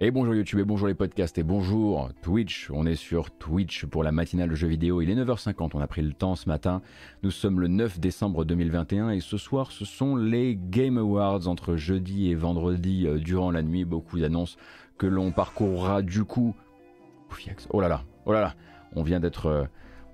Et bonjour YouTube et bonjour les podcasts et bonjour Twitch. On est sur Twitch pour la matinale de jeux vidéo. Il est 9h50, on a pris le temps ce matin. Nous sommes le 9 décembre 2021 et ce soir ce sont les Game Awards entre jeudi et vendredi euh, durant la nuit. Beaucoup d'annonces que l'on parcourra du coup. Oh là là, oh là là, on vient d'être... Euh,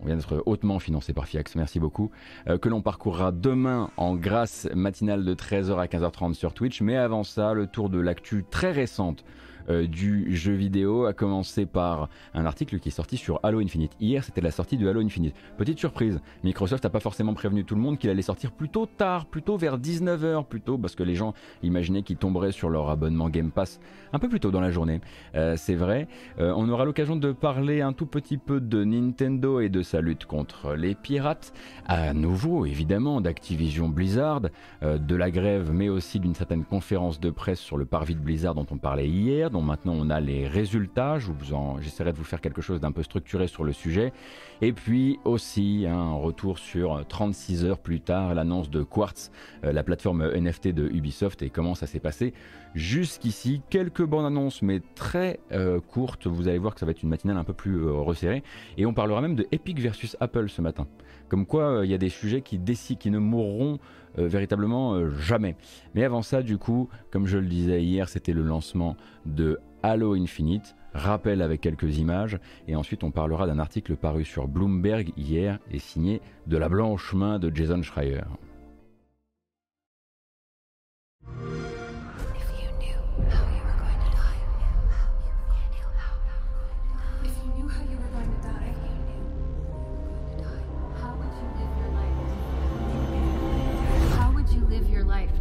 on vient d'être hautement financé par Fiax, merci beaucoup. Euh, que l'on parcourra demain en grâce matinale de 13h à 15h30 sur Twitch. Mais avant ça, le tour de l'actu très récente euh, du jeu vidéo, a commencé par un article qui est sorti sur Halo Infinite. Hier, c'était la sortie de Halo Infinite. Petite surprise, Microsoft n'a pas forcément prévenu tout le monde qu'il allait sortir plutôt tard, plutôt vers 19h, plutôt parce que les gens imaginaient qu'ils tomberaient sur leur abonnement Game Pass un peu plus tôt dans la journée. Euh, c'est vrai. Euh, on aura l'occasion de parler un tout petit peu de Nintendo et de sa lutte contre les pirates. À nouveau, évidemment, d'Activision Blizzard, de la grève, mais aussi d'une certaine conférence de presse sur le parvis de Blizzard dont on parlait hier maintenant on a les résultats. J'essaierai de vous faire quelque chose d'un peu structuré sur le sujet. Et puis aussi hein, un retour sur 36 heures plus tard, l'annonce de Quartz, euh, la plateforme NFT de Ubisoft et comment ça s'est passé. Jusqu'ici, quelques bonnes annonces, mais très euh, courtes. Vous allez voir que ça va être une matinale un peu plus euh, resserrée. Et on parlera même de Epic versus Apple ce matin. Comme quoi, il y a des sujets qui décident, qui ne mourront euh, véritablement euh, jamais. Mais avant ça, du coup, comme je le disais hier, c'était le lancement de Halo Infinite. Rappel avec quelques images, et ensuite on parlera d'un article paru sur Bloomberg hier et signé de la blanche main de Jason Schreier.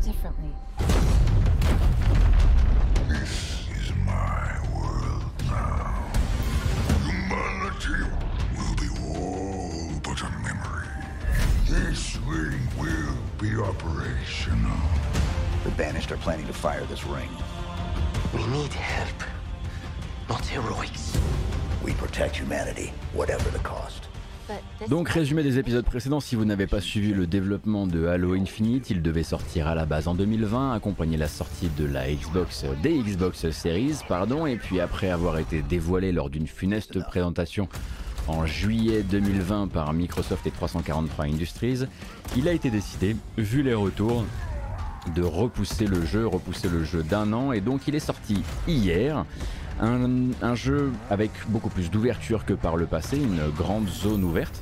differently. This is my world now. Humanity will be all but a memory. This ring will be operational. The Banished are planning to fire this ring. We need help, not heroics. We protect humanity, whatever the cost. Donc résumé des épisodes précédents, si vous n'avez pas suivi le développement de Halo Infinite, il devait sortir à la base en 2020, accompagner la sortie de la Xbox, des Xbox Series, pardon, et puis après avoir été dévoilé lors d'une funeste présentation en juillet 2020 par Microsoft et 343 Industries, il a été décidé, vu les retours, de repousser le jeu, repousser le jeu d'un an, et donc il est sorti hier. Un, jeu avec beaucoup plus d'ouverture que par le passé, une grande zone ouverte.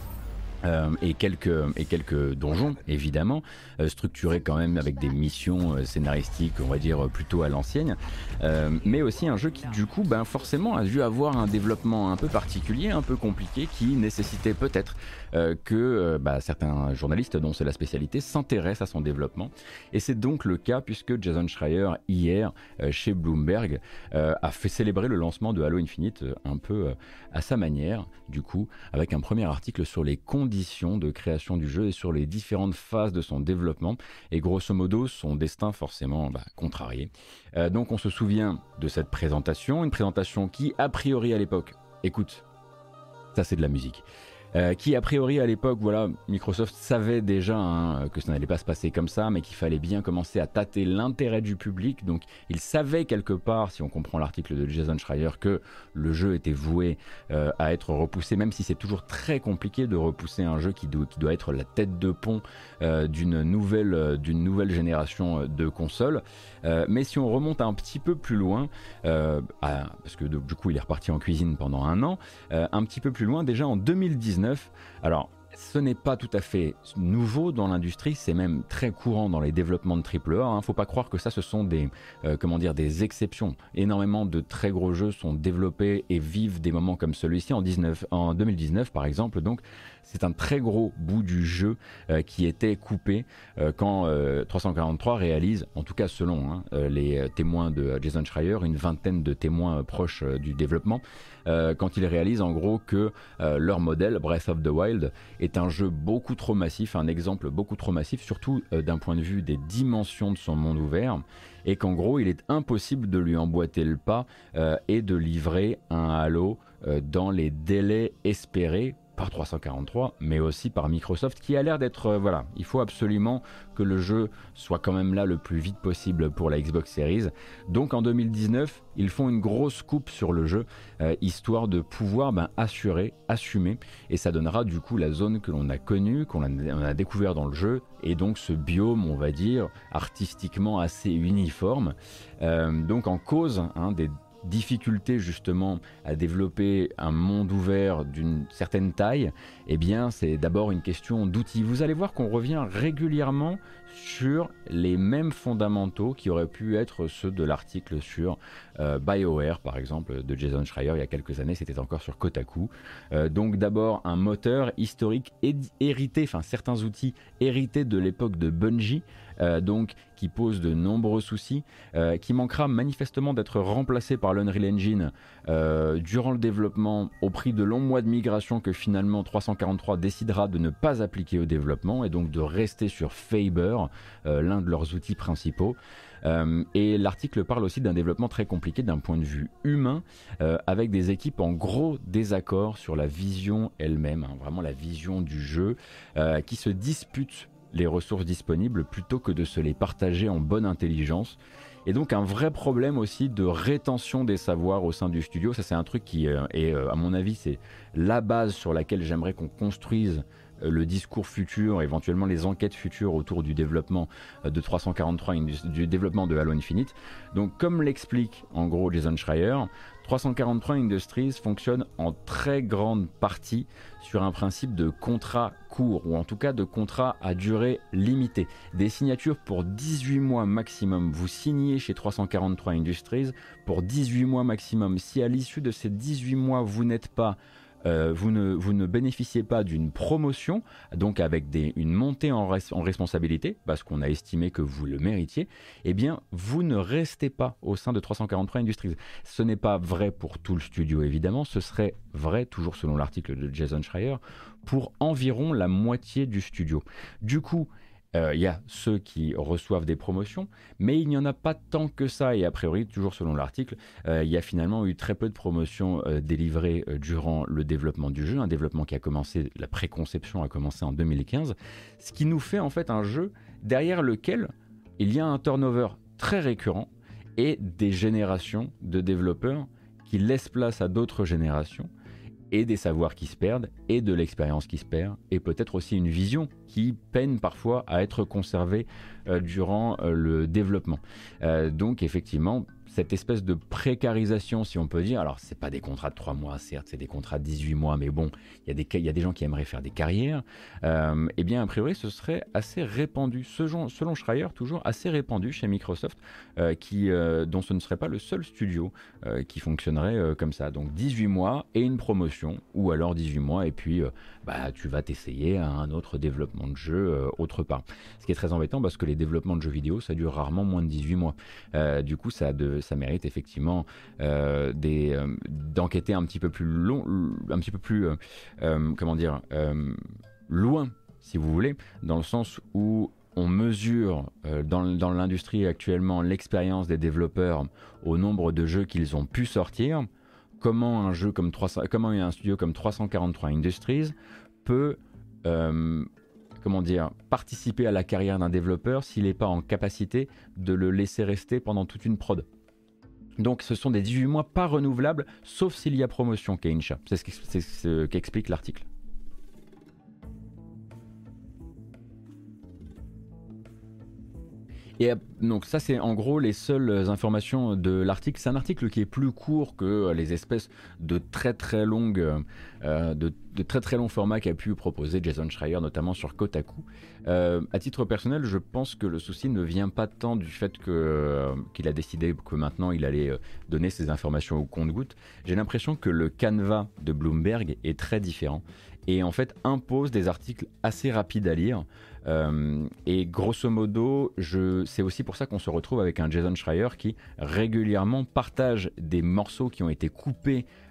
Euh, et, quelques, et quelques donjons, évidemment, euh, structurés quand même avec des missions euh, scénaristiques, on va dire plutôt à l'ancienne, mais aussi un jeu qui, du coup, ben, forcément a dû avoir un développement un peu particulier, un peu compliqué, qui nécessitait peut-être que bah, certains journalistes dont c'est la spécialité s'intéressent à son développement. Et c'est donc le cas puisque Jason Schreier, hier, chez Bloomberg, a fait célébrer le lancement de Halo Infinite un peu à sa manière, du coup, avec un premier article sur les conditions de création du jeu et sur les différentes phases de son développement, et grosso modo son destin forcément contrarié. donc on se souvient de cette présentation, une présentation qui, a priori à l'époque, écoute, ça c'est de la musique. Euh, qui a priori à l'époque, voilà, Microsoft savait déjà hein, que ça n'allait pas se passer comme ça, mais qu'il fallait bien commencer à tâter l'intérêt du public. Donc, il savait quelque part, si on comprend l'article de Jason Schreier, que le jeu était voué euh, à être repoussé, même si c'est toujours très compliqué de repousser un jeu qui, doit être la tête de pont euh, d'une nouvelle, d'une nouvelle génération de consoles. mais si on remonte un petit peu plus loin, parce que du coup, il est reparti en cuisine pendant un an, un petit peu plus loin, déjà en 2019 alors, ce n'est pas tout à fait nouveau dans l'industrie, c'est même très courant dans les développements de AAA. Il ne faut pas croire que ça, ce sont des, euh, comment dire, des exceptions. Énormément de très gros jeux sont développés et vivent des moments comme celui-ci en, en 2019, par exemple. Donc, c'est un très gros bout du jeu euh, qui était coupé euh, quand 343 réalise, en tout cas selon hein, les témoins de Jason Schreier, une vingtaine de témoins proches du développement, quand ils réalisent en gros que leur modèle, Breath of the Wild, est un jeu beaucoup trop massif, un exemple beaucoup trop massif, surtout d'un point de vue des dimensions de son monde ouvert, et qu'en gros il est impossible de lui emboîter le pas et de livrer un Halo dans les délais espérés par 343, mais aussi par Microsoft, qui a l'air d'être... Euh, voilà, il faut absolument que le jeu soit quand même là le plus vite possible pour la Xbox Series. Donc en 2019, ils font une grosse coupe sur le jeu, euh, histoire de pouvoir ben, assurer, assumer, et ça donnera du coup la zone que l'on a connue, qu'on a, découvert dans le jeu, et donc ce biome, on va dire, artistiquement assez uniforme. Euh, donc en cause hein, des difficulté justement à développer un monde ouvert d'une certaine taille, eh bien c'est d'abord une question d'outils. Vous allez voir qu'on revient régulièrement sur les mêmes fondamentaux qui auraient pu être ceux de l'article sur euh, BioWare par exemple de Jason Schreier il y a quelques années, c'était encore sur Kotaku. Euh, donc d'abord un moteur historique hérité, enfin certains outils hérités de l'époque de Bungie, donc qui pose de nombreux soucis, euh, qui manquera manifestement d'être remplacé par l'Unreal Engine euh, durant le développement au prix de longs mois de migration que finalement 343 décidera de ne pas appliquer au développement et donc de rester sur Faber, l'un de leurs outils principaux. et l'article parle aussi d'un développement très compliqué d'un point de vue humain, avec des équipes en gros désaccord sur la vision elle-même, hein, vraiment la vision du jeu, qui se disputent les ressources disponibles plutôt que de se les partager en bonne intelligence. Et donc un vrai problème aussi de rétention des savoirs au sein du studio. Ça c'est un truc qui euh, est, euh, à mon avis, c'est la base sur laquelle j'aimerais qu'on construise euh, le discours futur, éventuellement les enquêtes futures autour du développement de 343, du développement de Halo Infinite. Donc comme l'explique en gros Jason Schreier, 343 Industries fonctionne en très grande partie sur un principe de contrat court, ou en tout cas de contrat à durée limitée. Des signatures pour 18 mois maximum. Vous signez chez 343 Industries pour 18 mois maximum. Si à l'issue de ces 18 mois, vous n'êtes pas euh, vous, ne, vous ne bénéficiez pas d'une promotion, donc avec des, une montée en, en responsabilité, parce qu'on a estimé que vous le méritiez, eh bien, vous ne restez pas au sein de 343 Industries. Ce n'est pas vrai pour tout le studio, évidemment, ce serait vrai, toujours selon l'article de Jason Schreier, pour environ la moitié du studio. Du coup, euh, il y a ceux qui reçoivent des promotions, mais il n'y en a pas tant que ça. Et a priori, toujours selon l'article, euh, il y a finalement eu très peu de promotions euh, délivrées durant le développement du jeu, un développement qui a commencé, la préconception a commencé en 2015, ce qui nous fait en fait un jeu derrière lequel il y a un turnover très récurrent et des générations de développeurs qui laissent place à d'autres générations et des savoirs qui se perdent, et de l'expérience qui se perd, et peut-être aussi une vision qui peine parfois à être conservée euh, durant euh, le développement. Euh, donc effectivement, cette espèce de précarisation, si on peut dire. Alors, c'est pas des contrats de 3 mois, certes, c'est des contrats de 18 mois, mais bon, il y, y a des gens qui aimeraient faire des carrières. Euh, eh bien, a priori, ce serait assez répandu, selon, selon Schreier, toujours assez répandu chez Microsoft, euh, qui, euh, dont ce ne serait pas le seul studio qui fonctionnerait comme ça. Donc, 18 mois et une promotion, ou alors 18 mois, et puis bah, tu vas t'essayer à un autre développement de jeu autre part. Ce qui est très embêtant parce que les développements de jeux vidéo, ça dure rarement moins de 18 mois. du coup, ça de ça mérite effectivement euh, euh, d'enquêter un petit peu plus long, un petit peu plus, euh, comment dire, loin, si vous voulez, dans le sens où on mesure dans, l'industrie actuellement l'expérience des développeurs au nombre de jeux qu'ils ont pu sortir. Comment un jeu comme 300, comment un studio comme 343 Industries peut comment dire, participer à la carrière d'un développeur s'il n'est pas en capacité de le laisser rester pendant toute une prod. Donc ce sont des 18 mois pas renouvelables, sauf s'il y a promotion, Keinsha. C'est ce qu'explique l'article. Et euh, donc ça c'est en gros les seules informations de l'article. C'est un article qui est plus court que les espèces de très très longues, euh, de, très très longs formats qu'a pu proposer Jason Schreier, notamment sur Kotaku. Euh, à titre personnel, je pense que le souci ne vient pas tant du fait qu'il a décidé que maintenant il allait donner ses informations au compte-goutte. J'ai l'impression que le canevas de Bloomberg est très différent et en fait impose des articles assez rapides à lire et grosso modo, c'est aussi pour ça qu'on se retrouve avec un Jason Schreier qui régulièrement partage des morceaux qui ont été coupés euh,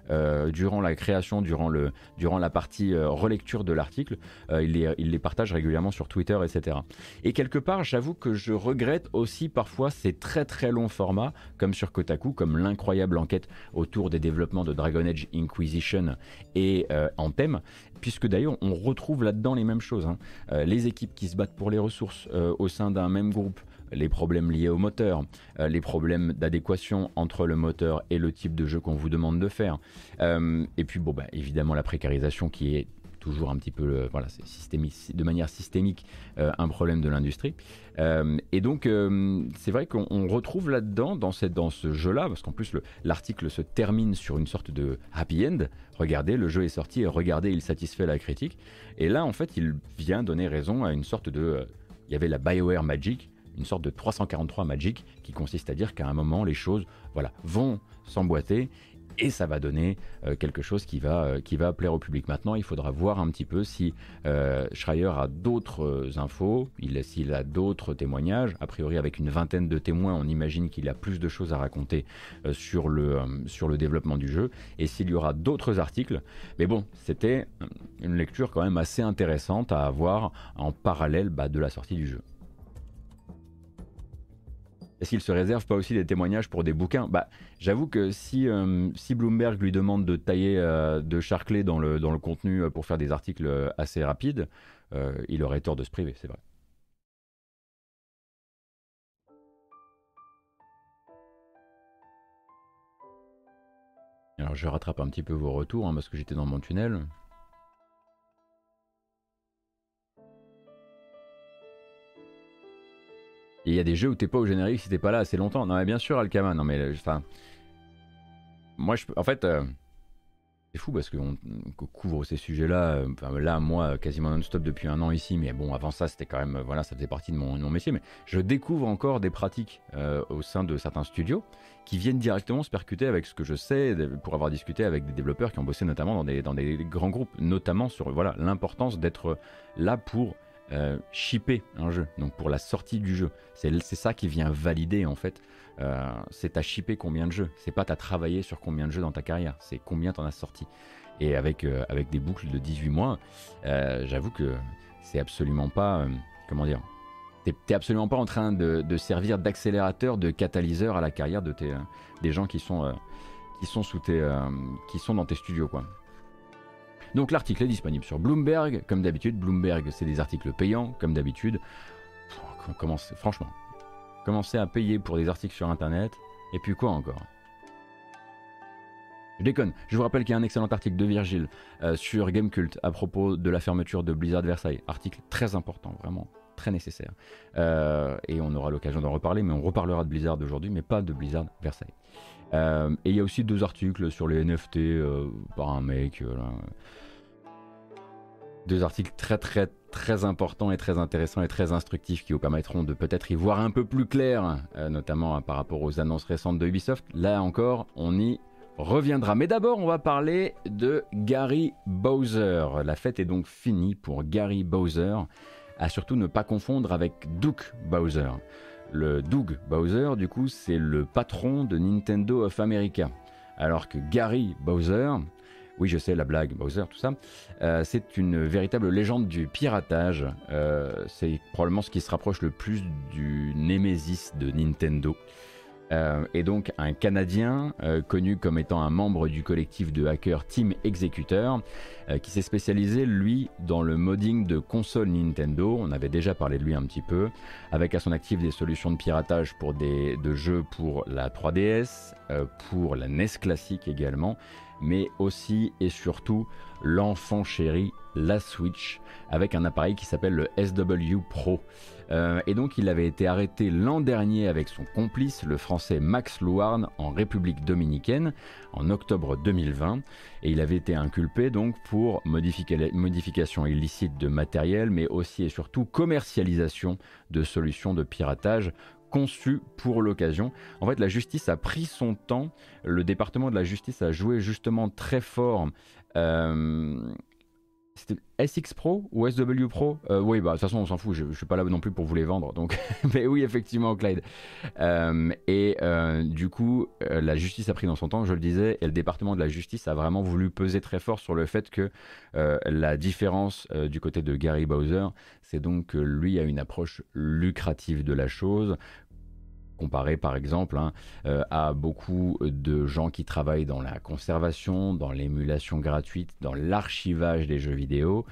durant la création, durant, le, durant la partie euh, relecture de l'article. Euh, il, les, il, les, partage régulièrement sur Twitter, etc. Et quelque part, j'avoue que je regrette aussi parfois ces très très longs formats, comme sur Kotaku, comme l'incroyable enquête autour des développements de Dragon Age Inquisition et Anthem, puisque d'ailleurs on retrouve là-dedans les mêmes choses. Hein. les équipes qui se battent pour les ressources au sein d'un même groupe, les problèmes liés au moteur, euh, les problèmes d'adéquation entre le moteur et le type de jeu qu'on vous demande de faire. Euh, et puis, bon, bah, évidemment, la précarisation qui est toujours un petit peu, euh, voilà, c'est de manière systémique un problème de l'industrie. et donc, c'est vrai qu'on retrouve là-dedans, dans, dans ce jeu-là, parce qu'en plus l'article se termine sur une sorte de happy end. Regardez, le jeu est sorti regardez, il satisfait la critique. Et là, en fait, il vient donner raison à une sorte de. il y avait la BioWare Magic, une sorte de 343 Magic qui consiste à dire qu'à un moment les choses voilà, vont s'emboîter et ça va donner euh, quelque chose qui va, euh, qui va plaire au public. Maintenant, il faudra voir un petit peu si euh, Schreier a d'autres infos, s'il a d'autres témoignages. A priori, avec une vingtaine de témoins, on imagine qu'il a plus de choses à raconter sur, le, développement du jeu et s'il y aura d'autres articles. Mais bon, c'était une lecture quand même assez intéressante à avoir en parallèle bah, de la sortie du jeu. Est-ce qu'il se réserve pas aussi des témoignages pour des bouquins? Bah, j'avoue que si, euh, si Bloomberg lui demande de tailler, euh, de charcler dans le, dans le contenu euh, pour faire des articles assez rapides, il aurait tort de se priver, c'est vrai. Alors je rattrape un petit peu vos retours hein, parce que j'étais dans mon tunnel. Il y a des jeux où t'es pas au générique si t'es pas là assez longtemps. Non mais bien sûr Alkama, non mais enfin... Moi je en fait... Euh, c'est fou parce qu'on couvre ces sujets-là, euh, enfin, là moi quasiment non-stop depuis un an ici, mais bon avant ça c'était quand même, voilà ça faisait partie de mon, métier, mais je découvre encore des pratiques euh, au sein de certains studios qui viennent directement se percuter avec ce que je sais pour avoir discuté avec des développeurs qui ont bossé notamment dans des, dans des grands groupes, notamment sur voilà l'importance d'être là pour euh, shipper un jeu, donc pour la sortie du jeu. C'est ça qui vient valider en fait. Euh, c'est à shipper combien de jeux. C'est pas t'as travaillé sur combien de jeux dans ta carrière. C'est combien t'en as sorti. Et avec, euh, avec des boucles de 18 mois, j'avoue que c'est absolument pas. comment dire T'es absolument pas en train de, servir d'accélérateur, de catalyseur à la carrière de tes, des gens qui sont, qui, sont sous tes, qui sont dans tes studios. quoi. Donc l'article est disponible sur Bloomberg, comme d'habitude. Bloomberg, c'est des articles payants, comme d'habitude. franchement, commencez à payer pour des articles sur Internet. Et puis quoi encore? Je déconne. Je vous rappelle qu'il y a un excellent article de Virgile euh, sur Gamecult à propos de la fermeture de Blizzard Versailles. Article très important, vraiment très nécessaire. Euh, et on aura l'occasion d'en reparler, mais on reparlera de Blizzard aujourd'hui, mais pas de Blizzard Versailles. Euh, et il y a aussi deux articles sur les NFT par un mec deux articles très très très importants et très intéressants et très instructifs qui vous permettront de peut-être y voir un peu plus clair, euh, notamment hein, par rapport aux annonces récentes de Ubisoft. Là encore, on y reviendra. Mais d'abord, on va parler de Gary Bowser. La fête est donc finie pour Gary Bowser. À surtout ne pas confondre avec Duke Bowser. Le Doug Bowser, du coup, c'est le patron de Nintendo of America. Alors que Gary Bowser, oui, je sais, la blague, Bowser, tout ça. Euh, c'est une véritable légende du piratage. Euh, c'est probablement ce qui se rapproche le plus du Nemesis de Nintendo. Euh, et donc un Canadien connu comme étant un membre du collectif de hackers Team Executor, qui s'est spécialisé lui dans le modding de consoles Nintendo. On avait déjà parlé de lui un petit peu, avec à son actif des solutions de piratage pour des de jeux pour la 3DS, pour la NES classique également, mais aussi et surtout l'enfant chéri, la Switch, avec un appareil qui s'appelle le SW Pro. Euh, et donc il avait été arrêté l'an dernier avec son complice, le français Max Louarn, en République dominicaine, en octobre 2020, et il avait été inculpé donc pour modification illicite de matériel, mais aussi et surtout commercialisation de solutions de piratage conçu pour l'occasion. En fait, la justice a pris son temps. Le département de la justice a joué justement très fort. Euh, c'était SX Pro ou SW Pro? Euh, Oui, bah de toute façon on s'en fout, je, ne suis pas là non plus pour vous les vendre, donc. Mais oui, effectivement, Clyde. Euh, et du coup, la justice a pris dans son temps, je le disais, et le département de la justice a vraiment voulu peser très fort sur le fait que la différence du côté de Gary Bowser, c'est donc que lui a une approche lucrative de la chose, comparé par exemple hein, euh, à beaucoup de gens qui travaillent dans la conservation, dans l'émulation gratuite, dans l'archivage des jeux vidéo.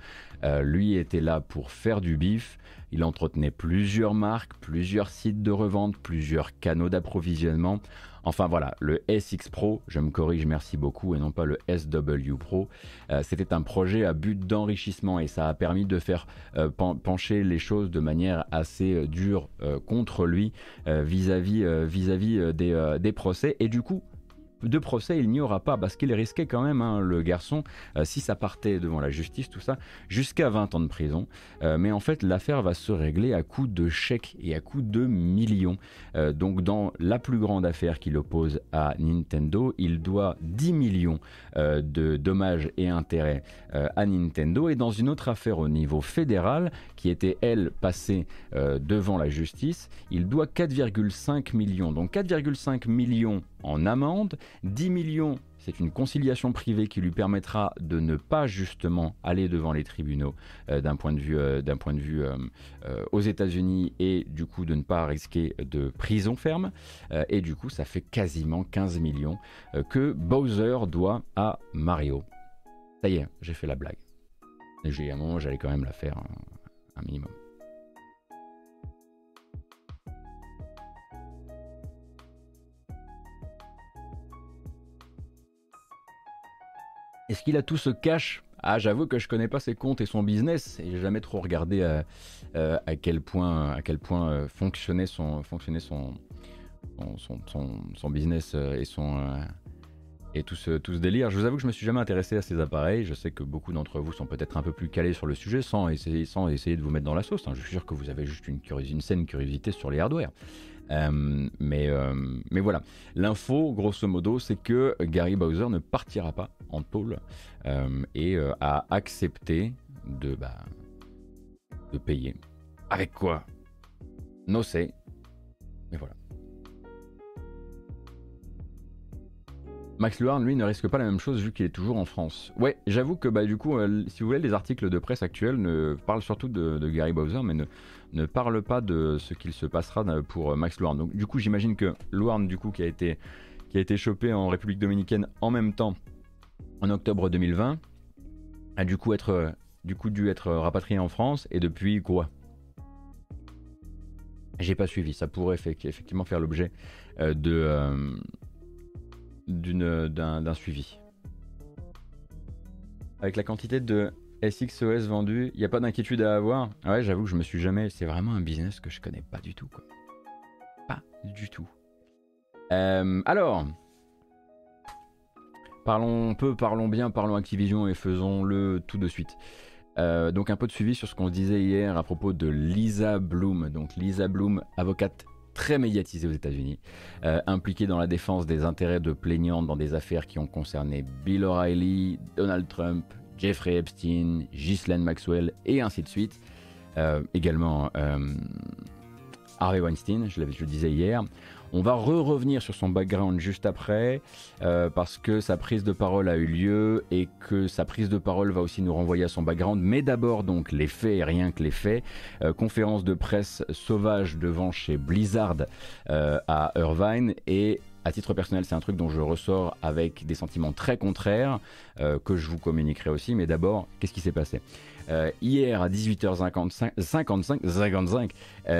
Euh, lui était là pour faire du bif. Il entretenait plusieurs marques, plusieurs sites de revente, plusieurs canaux d'approvisionnement. Enfin voilà, le SX Pro, je me corrige, merci beaucoup, et non pas le SW Pro, euh, c'était un projet à but d'enrichissement et ça a permis de faire euh, pencher les choses de manière assez euh, dure contre lui vis-à-vis des, des procès. Et du coup, de procès, il n'y aura pas, parce qu'il risquait quand même, hein, le garçon, euh, si ça partait devant la justice, tout ça, jusqu'à 20 ans de prison. Euh, mais en fait, l'affaire va se régler à coup de chèques et à coup de millions. Euh, donc, dans la plus grande affaire qu'il oppose à Nintendo, il doit 10 millions de dommages et intérêts à Nintendo. Et dans une autre affaire au niveau fédéral, qui était, elle, passée devant la justice, il doit 4,5 millions. Donc, 4,5 millions en amende. 10 millions, c'est une conciliation privée qui lui permettra de ne pas justement aller devant les tribunaux euh, d'un point de vue, euh, d'un point de vue euh, aux États-Unis et du coup de ne pas risquer de prison ferme. et du coup, ça fait quasiment 15 millions que Bowser doit à Mario. Ça y est, j'ai fait la blague. J'ai un moment, j'allais quand même la faire un minimum. Est-ce qu'il a tout ce cash? Ah, j'avoue que je connais pas ses comptes et son business et j'ai jamais trop regardé euh, euh, à quel point, à quel point euh, fonctionnait son, fonctionnait son, son, son, business et son et tout ce, tout ce délire. Je vous avoue que je me suis jamais intéressé à ces appareils. Je sais que beaucoup d'entre vous sont peut-être un peu plus calés sur le sujet sans essayer, sans essayer de vous mettre dans la sauce. Hein. Je suis sûr que vous avez juste une, une saine curiosité sur les hardware. Euh, mais, euh, mais voilà, l'info, grosso modo, c'est que Gary Bowser ne partira pas en pôle euh, et a accepté de, bah, de payer. Avec quoi? No say. Mais voilà. Max Luard, lui, ne risque pas la même chose vu qu'il est toujours en France. Ouais, j'avoue que bah, du coup, si vous voulez, les articles de presse actuels ne parlent surtout de, de Gary Bowser, mais ne, ne parle pas de ce qu'il se passera pour Max Louarn. Donc du coup j'imagine que Louarn du coup qui a été qui a été chopé en République dominicaine en même temps en octobre 2020 a du coup être du coup dû être rapatrié en France et depuis quoi? J'ai pas suivi. Ça pourrait effectivement faire l'objet euh, de euh, d'un suivi. Avec la quantité de SXOS vendu, il n'y a pas d'inquiétude à avoir. Ouais, j'avoue que je me suis jamais. C'est vraiment un business que je connais pas du tout. Quoi. Pas du tout. Euh, alors, parlons peu, parlons bien, parlons Activision et faisons-le tout de suite. Euh, donc un peu de suivi sur ce qu'on disait hier à propos de Lisa Bloom. Donc Lisa Bloom, avocate très médiatisée aux États-Unis, euh, impliquée dans la défense des intérêts de plaignantes dans des affaires qui ont concerné Bill O'Reilly, Donald Trump, Jeffrey Epstein, Ghislaine Maxwell et ainsi de suite. Euh, également euh, Harvey Weinstein, je, le disais hier. On va re-revenir sur son background juste après, euh, parce que sa prise de parole a eu lieu et que sa prise de parole va aussi nous renvoyer à son background. Mais d'abord donc les faits et rien que les faits. conférence de presse sauvage devant chez Blizzard à Irvine et à titre personnel, c'est un truc dont je ressors avec des sentiments très contraires euh, que je vous communiquerai aussi. Mais d'abord, qu'est-ce qui s'est passé? Euh, hier à 18h55, 55, 55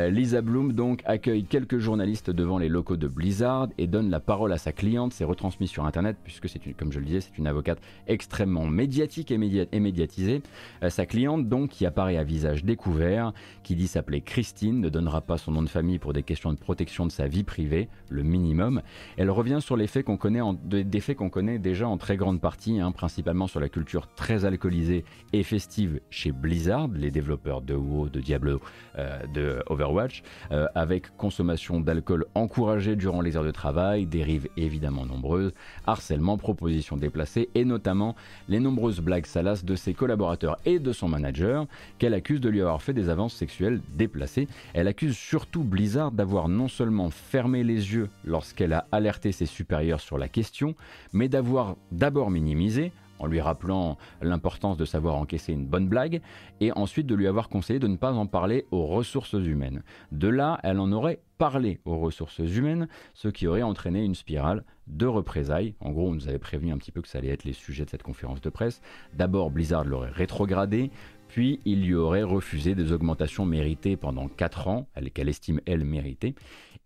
Lisa Bloom donc accueille quelques journalistes devant les locaux de Blizzard et donne la parole à sa cliente. C'est retransmis sur Internet puisque c'est comme je le disais, c'est une avocate extrêmement médiatique et, médiatisée. Euh, sa cliente donc qui apparaît à visage découvert, qui dit s'appeler Christine, ne donnera pas son nom de famille pour des questions de protection de sa vie privée, le minimum. Elle revient sur les faits qu'on connaît, des faits qu'on connaît déjà en très grande partie, hein, principalement sur la culture très alcoolisée et festive chez Blizzard, les développeurs de WoW, de Diablo, euh, de Overwatch, euh, avec consommation d'alcool encouragée durant les heures de travail, dérives évidemment nombreuses, harcèlement, propositions déplacées et notamment les nombreuses blagues salaces de ses collaborateurs et de son manager qu'elle accuse de lui avoir fait des avances sexuelles déplacées. Elle accuse surtout Blizzard d'avoir non seulement fermé les yeux lorsqu'elle a alerté ses supérieurs sur la question, mais d'avoir d'abord minimisé en lui rappelant l'importance de savoir encaisser une bonne blague, et ensuite de lui avoir conseillé de ne pas en parler aux ressources humaines. De là, elle en aurait parlé aux ressources humaines, ce qui aurait entraîné une spirale de représailles. En gros, on nous avait prévenu un petit peu que ça allait être les sujets de cette conférence de presse. D'abord, Blizzard l'aurait rétrogradé, puis il lui aurait refusé des augmentations méritées pendant 4 ans, qu'elle estime elle méritées,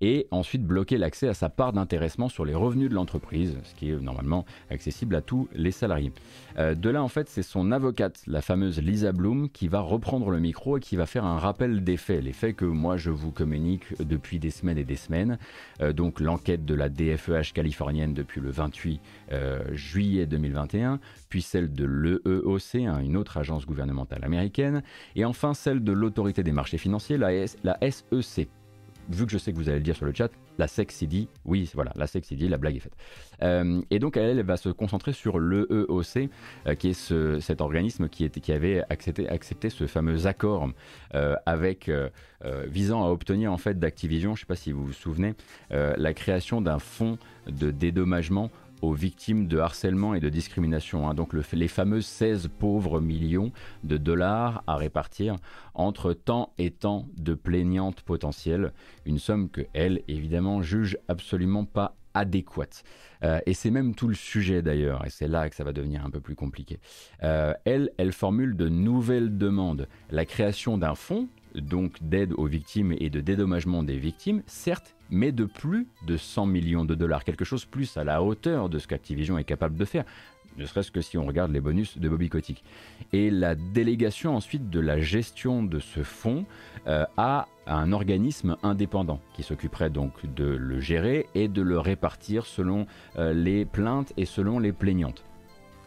et ensuite bloquer l'accès à sa part d'intéressement sur les revenus de l'entreprise, ce qui est normalement accessible à tous les salariés. Euh, de là, en fait, c'est son avocate, la fameuse Lisa Bloom, qui va reprendre le micro et qui va faire un rappel des faits, les faits que moi je vous communique depuis des semaines et des semaines. Euh, donc l'enquête de la DFEH californienne depuis le 28 euh, juillet 2021, puis celle de l'EEOC, hein, une autre agence gouvernementale américaine, et enfin celle de l'autorité des marchés financiers, la, la SEC vu que je sais que vous allez le dire sur le chat, la SEC-CD, oui, voilà, la SEC-CD, la blague est faite. Euh, et donc, elle, va se concentrer sur l'EEOC, euh, qui est cet organisme qui, était, qui avait accepté, accepté, ce fameux accord euh, avec, visant à obtenir en fait d'Activision, je ne sais pas si vous vous souvenez, la création d'un fonds de dédommagement aux victimes de harcèlement et de discrimination. Hein. Donc les fameux 16 pauvres millions de dollars à répartir entre tant et tant de plaignantes potentielles, une somme que elle, évidemment, juge absolument pas adéquate. Euh, et c'est même tout le sujet d'ailleurs, et c'est là que ça va devenir un peu plus compliqué. Euh, elle, elle formule de nouvelles demandes. La création d'un fonds, donc d'aide aux victimes et de dédommagement des victimes, certes, mais de plus de 100 millions de dollars, quelque chose plus à la hauteur de ce qu'Activision est capable de faire, ne serait-ce que si on regarde les bonus de Bobby Kotick. Et la délégation ensuite de la gestion de ce fonds euh, à un organisme indépendant qui s'occuperait donc de le gérer et de le répartir selon euh, les plaintes et selon les plaignantes.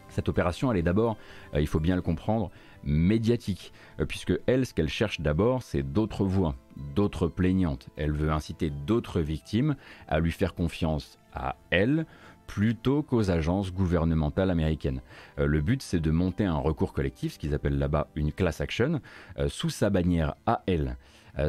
Cette opération, elle est d'abord, euh, il faut bien le comprendre, médiatique, euh, puisque elle, ce qu'elle cherche d'abord, c'est d'autres voix, d'autres plaignantes. Elle veut inciter d'autres victimes à lui faire confiance à elle plutôt qu'aux agences gouvernementales américaines. Euh, le but, c'est de monter un recours collectif, ce qu'ils appellent là-bas une class action, euh, sous sa bannière à elle.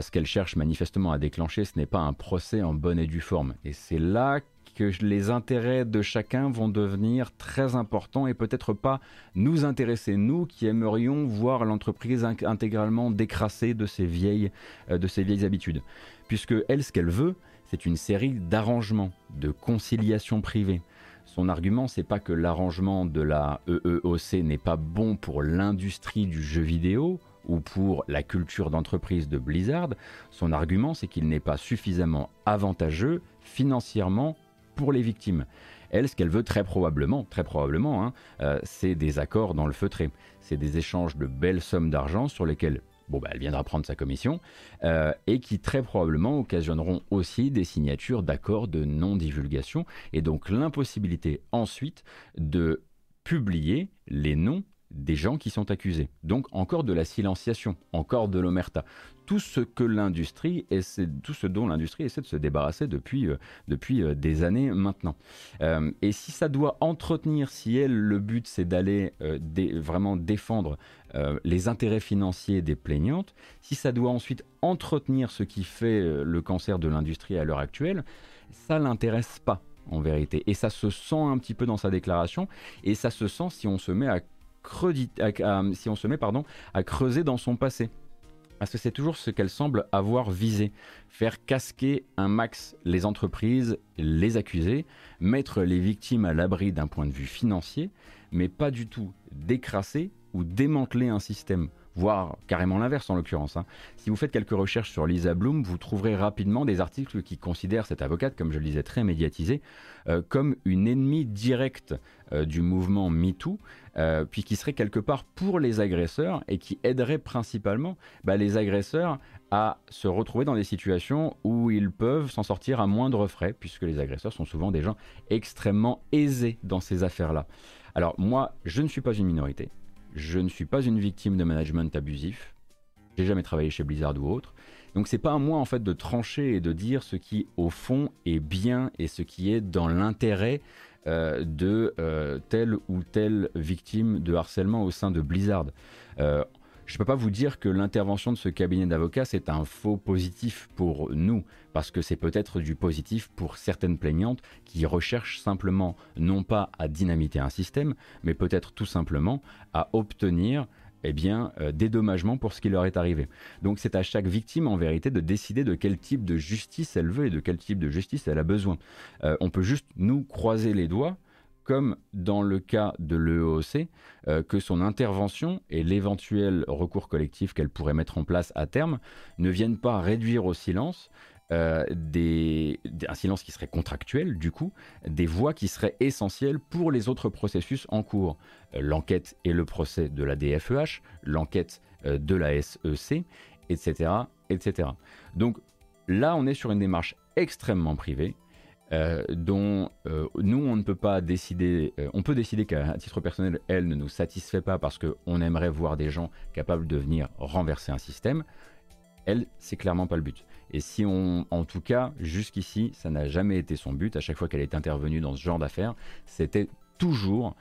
ce qu'elle cherche manifestement à déclencher, ce n'est pas un procès en bonne et due forme. Et c'est là que les intérêts de chacun vont devenir très importants et peut-être pas nous intéresser, nous qui aimerions voir l'entreprise intégralement décrassée de ses vieilles, euh, de ses vieilles habitudes. Puisque elle, ce qu'elle veut, c'est une série d'arrangements, de conciliation privée. Son argument, c'est pas que l'arrangement de la EEOC n'est pas bon pour l'industrie du jeu vidéo ou pour la culture d'entreprise de Blizzard. Son argument, c'est qu'il n'est pas suffisamment avantageux financièrement pour les victimes. Elle, ce qu'elle veut très probablement, très probablement, hein, euh, c'est des accords dans le feutré. C'est des échanges de belles sommes d'argent sur lesquels bon, bah, elle viendra prendre sa commission, euh, et qui très probablement occasionneront aussi des signatures d'accords de non-divulgation, et donc l'impossibilité ensuite de publier les noms des gens qui sont accusés. Donc encore de la silenciation, encore de l'omerta. Tout ce que l'industrie tout ce dont l'industrie essaie de se débarrasser depuis, euh, depuis euh, des années maintenant. Euh, et si ça doit entretenir, si elle, le but c'est d'aller vraiment défendre les intérêts financiers des plaignantes, si ça doit ensuite entretenir ce qui fait le cancer de l'industrie à l'heure actuelle, ça l'intéresse pas en vérité. Et ça se sent un petit peu dans sa déclaration, et ça se sent si on se met à si on se met à creuser dans son passé. Parce que c'est toujours ce qu'elle semble avoir visé. Faire casquer un max les entreprises, les accusés, mettre les victimes à l'abri d'un point de vue financier, mais pas du tout décrasser ou démanteler un système voire carrément l'inverse en l'occurrence. Hein. Si vous faites quelques recherches sur Lisa Bloom, vous trouverez rapidement des articles qui considèrent cette avocate, comme je le disais, très médiatisée, euh, comme une ennemie directe euh, du mouvement MeToo, euh, puis qui serait quelque part pour les agresseurs et qui aiderait principalement bah, les agresseurs à se retrouver dans des situations où ils peuvent s'en sortir à moindre frais, puisque les agresseurs sont souvent des gens extrêmement aisés dans ces affaires-là. Alors moi, je ne suis pas une minorité, je ne suis pas une victime de management abusif. J'ai jamais travaillé chez Blizzard ou autre. Donc c'est pas à moi en fait de trancher et de dire ce qui au fond est bien et ce qui est dans l'intérêt euh, de euh, telle ou telle victime de harcèlement au sein de Blizzard. Euh, je ne peux pas vous dire que l'intervention de ce cabinet d'avocats, c'est un faux positif pour nous, parce que c'est peut-être du positif pour certaines plaignantes qui recherchent simplement, non pas à dynamiter un système, mais peut-être tout simplement à obtenir eh bien, euh, pour ce qui leur est arrivé. Donc c'est à chaque victime en vérité de décider de quel type de justice elle veut et de quel type de justice elle a besoin. Euh, on peut juste nous croiser les doigts comme dans le cas de l'EOC, euh, que son intervention et l'éventuel recours collectif qu'elle pourrait mettre en place à terme ne viennent pas réduire au silence euh, un silence qui serait contractuel du coup, des voix qui seraient essentielles pour les autres processus en cours. Euh, l'enquête et le procès de la DFEH, l'enquête de la SEC, etc., etc. Donc là, on est sur une démarche extrêmement privée euh, dont euh, nous on ne peut pas décider, euh, on peut décider qu'à titre personnel elle ne nous satisfait pas parce qu'on aimerait voir des gens capables de venir renverser un système, elle c'est clairement pas le but. Et si on, en tout cas jusqu'ici ça n'a jamais été son but, à chaque fois qu'elle est intervenue dans ce genre d'affaires, c'était toujours,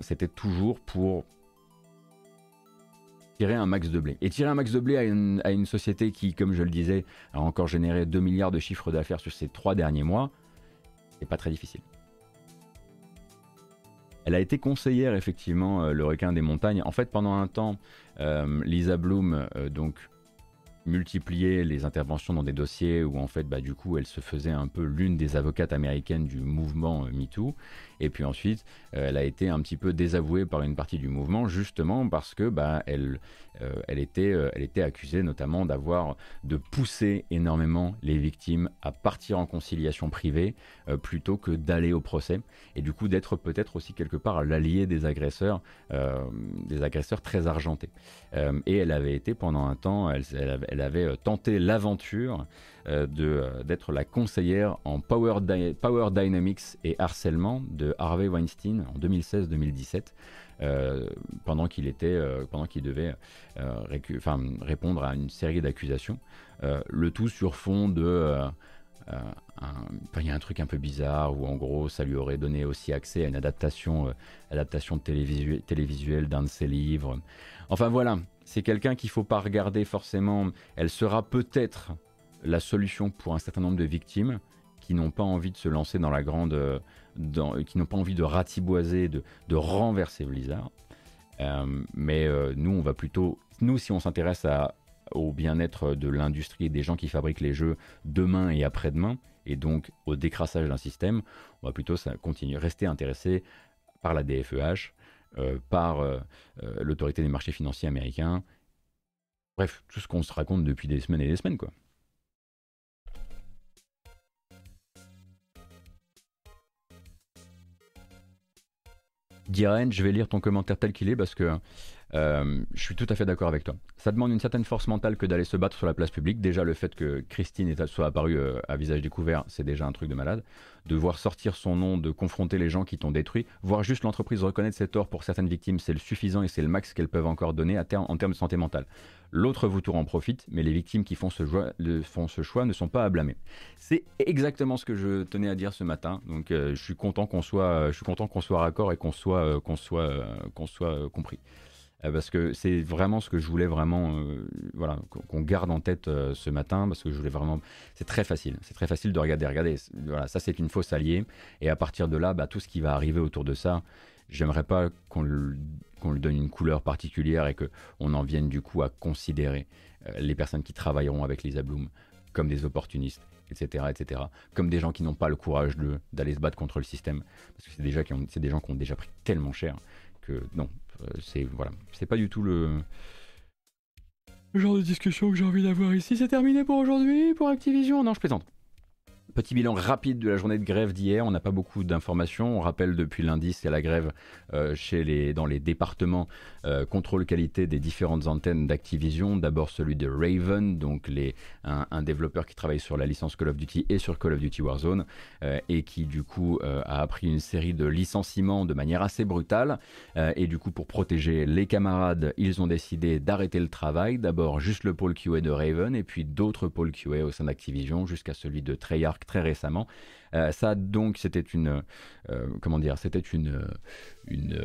c'était toujours pour tirer un max de blé. Et tirer un max de blé à une, société qui, comme je le disais, a encore généré 2 milliards de chiffres d'affaires sur ces trois derniers mois, c'est pas très difficile. Elle a été conseillère, effectivement, euh, le requin des montagnes. En fait, pendant un temps, euh, Lisa Bloom, euh, donc multiplier les interventions dans des dossiers où en fait bah, du coup elle se faisait un peu l'une des avocates américaines du mouvement MeToo et puis ensuite elle a été un petit peu désavouée par une partie du mouvement justement parce que bah, elle, euh, elle, était, euh, elle était accusée notamment d'avoir de pousser énormément les victimes à partir en conciliation privée euh, plutôt que d'aller au procès et du coup d'être peut-être aussi quelque part l'allié des agresseurs, des agresseurs très argentés. et elle avait été pendant un temps, elle, avait tenté l'aventure d'être la conseillère en Power, Power Dynamics et harcèlement de Harvey Weinstein en 2016-2017. Euh, pendant qu'il était, euh, pendant qu'il devait euh, répondre à une série d'accusations. le tout sur fond de il y a un truc un peu bizarre où en gros ça lui aurait donné aussi accès à une adaptation, adaptation télévisuelle d'un de ses livres. Enfin voilà, c'est quelqu'un qu'il ne faut pas regarder forcément. Elle sera peut-être la solution pour un certain nombre de victimes qui n'ont pas envie de se lancer dans la grande, qui n'ont pas envie de ratiboiser, de, renverser Blizzard. Euh, mais euh, nous, on va plutôt, nous, si on s'intéresse au bien-être de l'industrie et des gens qui fabriquent les jeux demain et après-demain, et donc au décrassage d'un système, on va plutôt ça, continuer, rester intéressé par la DFEH, euh, par l'autorité des marchés financiers américains. Bref, tout ce qu'on se raconte depuis des semaines et des semaines, quoi. Diren, je vais lire ton commentaire tel qu'il est parce que euh, je suis tout à fait d'accord avec toi. Ça demande une certaine force mentale que d'aller se battre sur la place publique. Déjà, le fait que Christine soit apparue euh, à visage découvert, c'est déjà un truc de malade. De voir sortir son nom, de confronter les gens qui t'ont détruit, voir juste l'entreprise reconnaître ses torts pour certaines victimes, c'est le suffisant et c'est le max qu'elles peuvent encore donner en termes de santé mentale. L'autre vautour en profite, mais les victimes qui font ce, choix ne sont pas à blâmer. C'est exactement ce que je tenais à dire ce matin. Donc, euh, je suis content qu'on soit, je suis content qu'on soit raccord et qu'on soit, qu'on soit, qu'on soit compris. Euh, parce que c'est vraiment ce que je voulais vraiment euh, voilà qu'on garde en tête euh, ce matin parce que je voulais vraiment c'est très facile c'est très facile de regarder regarder voilà ça c'est une fausse alliée et à partir de là bah, tout ce qui va arriver autour de ça j'aimerais pas qu'on lui donne une couleur particulière et que on en vienne du coup à considérer les personnes qui travailleront avec Lisa Bloom comme des opportunistes etc., etc., comme des gens qui n'ont pas le courage d'aller se battre contre le système, parce que c'est des gens qui ont déjà pris tellement cher que non, c'est voilà, c'est pas du tout le genre de discussion que j'ai envie d'avoir ici. C'est terminé pour aujourd'hui, pour Activision. Non, je plaisante. Petit bilan rapide de la journée de grève d'hier. On n'a pas beaucoup d'informations. On rappelle depuis lundi, c'est la grève euh, chez les, dans les départements euh, contrôle qualité des différentes antennes d'Activision. D'abord celui de Raven, donc les, un, développeur qui travaille sur la licence Call of Duty et sur Call of Duty Warzone euh, et qui du coup a appris une série de licenciements de manière assez brutale. et du coup, pour protéger les camarades, ils ont décidé d'arrêter le travail. D'abord juste le pôle QA de Raven et puis d'autres pôles QA au sein d'Activision jusqu'à celui de Treyarch très récemment. Euh, ça donc c'était une euh, comment dire c'était une une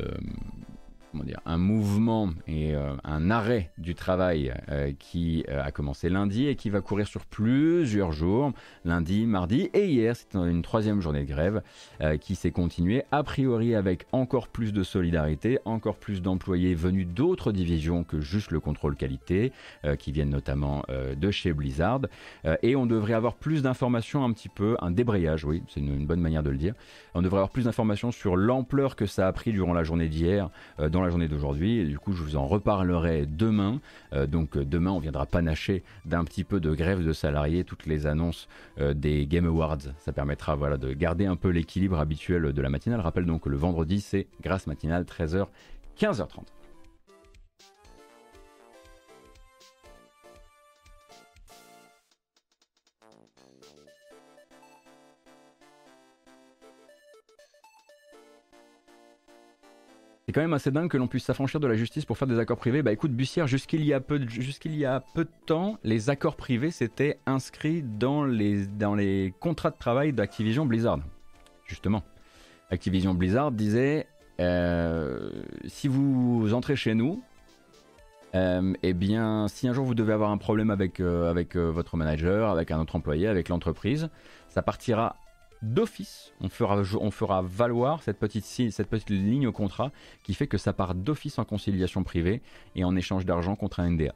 euh, dire, un mouvement et euh, un arrêt du travail euh, qui euh, a commencé lundi et qui va courir sur plusieurs jours, lundi, mardi et hier. C'est une troisième journée de grève qui s'est continuée, a priori avec encore plus de solidarité, encore plus d'employés venus d'autres divisions que juste le contrôle qualité, qui viennent notamment de chez Blizzard. et on devrait avoir plus d'informations, un petit peu, un débrayage, oui, c'est une, bonne manière de le dire. On devrait avoir plus d'informations sur l'ampleur que ça a pris durant la journée d'hier la journée d'aujourd'hui. Du coup, je vous en reparlerai demain. Euh, donc euh, demain, on viendra panacher d'un petit peu de grève de salariés toutes les annonces euh, des Game Awards. Ça permettra voilà, de garder un peu l'équilibre habituel de la matinale. Rappelle donc que le vendredi, c'est grâce matinale 13h, 15h30. C'est quand même assez dingue que l'on puisse s'affranchir de la justice pour faire des accords privés. Bah écoute, Bussière, jusqu'il y, a peu de, y a peu de temps, les accords privés s'étaient inscrits dans les, dans les contrats de travail d'Activision Blizzard. Justement. Activision Blizzard disait euh, si vous entrez chez nous, euh, eh bien, si un jour vous devez avoir un problème avec, euh, avec votre manager, avec un autre employé, avec l'entreprise, ça partira d'office, on fera, valoir cette petite, ligne au contrat qui fait que ça part d'office en conciliation privée et en échange d'argent contre un NDA.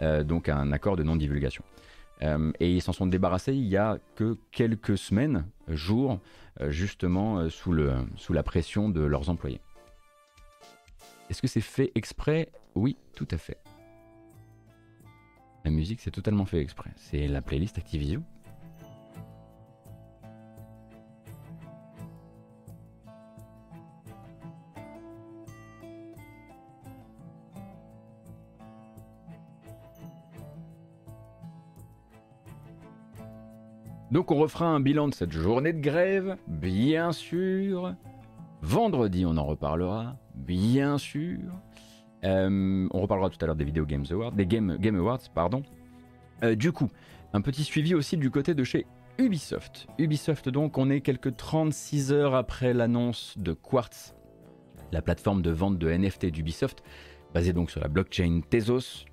Euh, donc un accord de non-divulgation. Euh, et ils s'en sont débarrassés il y a que quelques semaines, jours, euh, justement sous, sous la pression de leurs employés. Est-ce que c'est fait exprès? Oui, tout à fait. La musique, c'est totalement fait exprès. C'est la playlist Activision Donc on refera un bilan de cette journée de grève, bien sûr. Vendredi, on en reparlera, bien sûr. Euh, on reparlera tout à l'heure des Video Games Awards, des Game, Awards, pardon. Euh, du coup, un petit suivi aussi du côté de chez Ubisoft. Ubisoft donc, on est quelques 36 heures après l'annonce de Quartz, la plateforme de vente de NFT d'Ubisoft, basée donc sur la blockchain Tezos,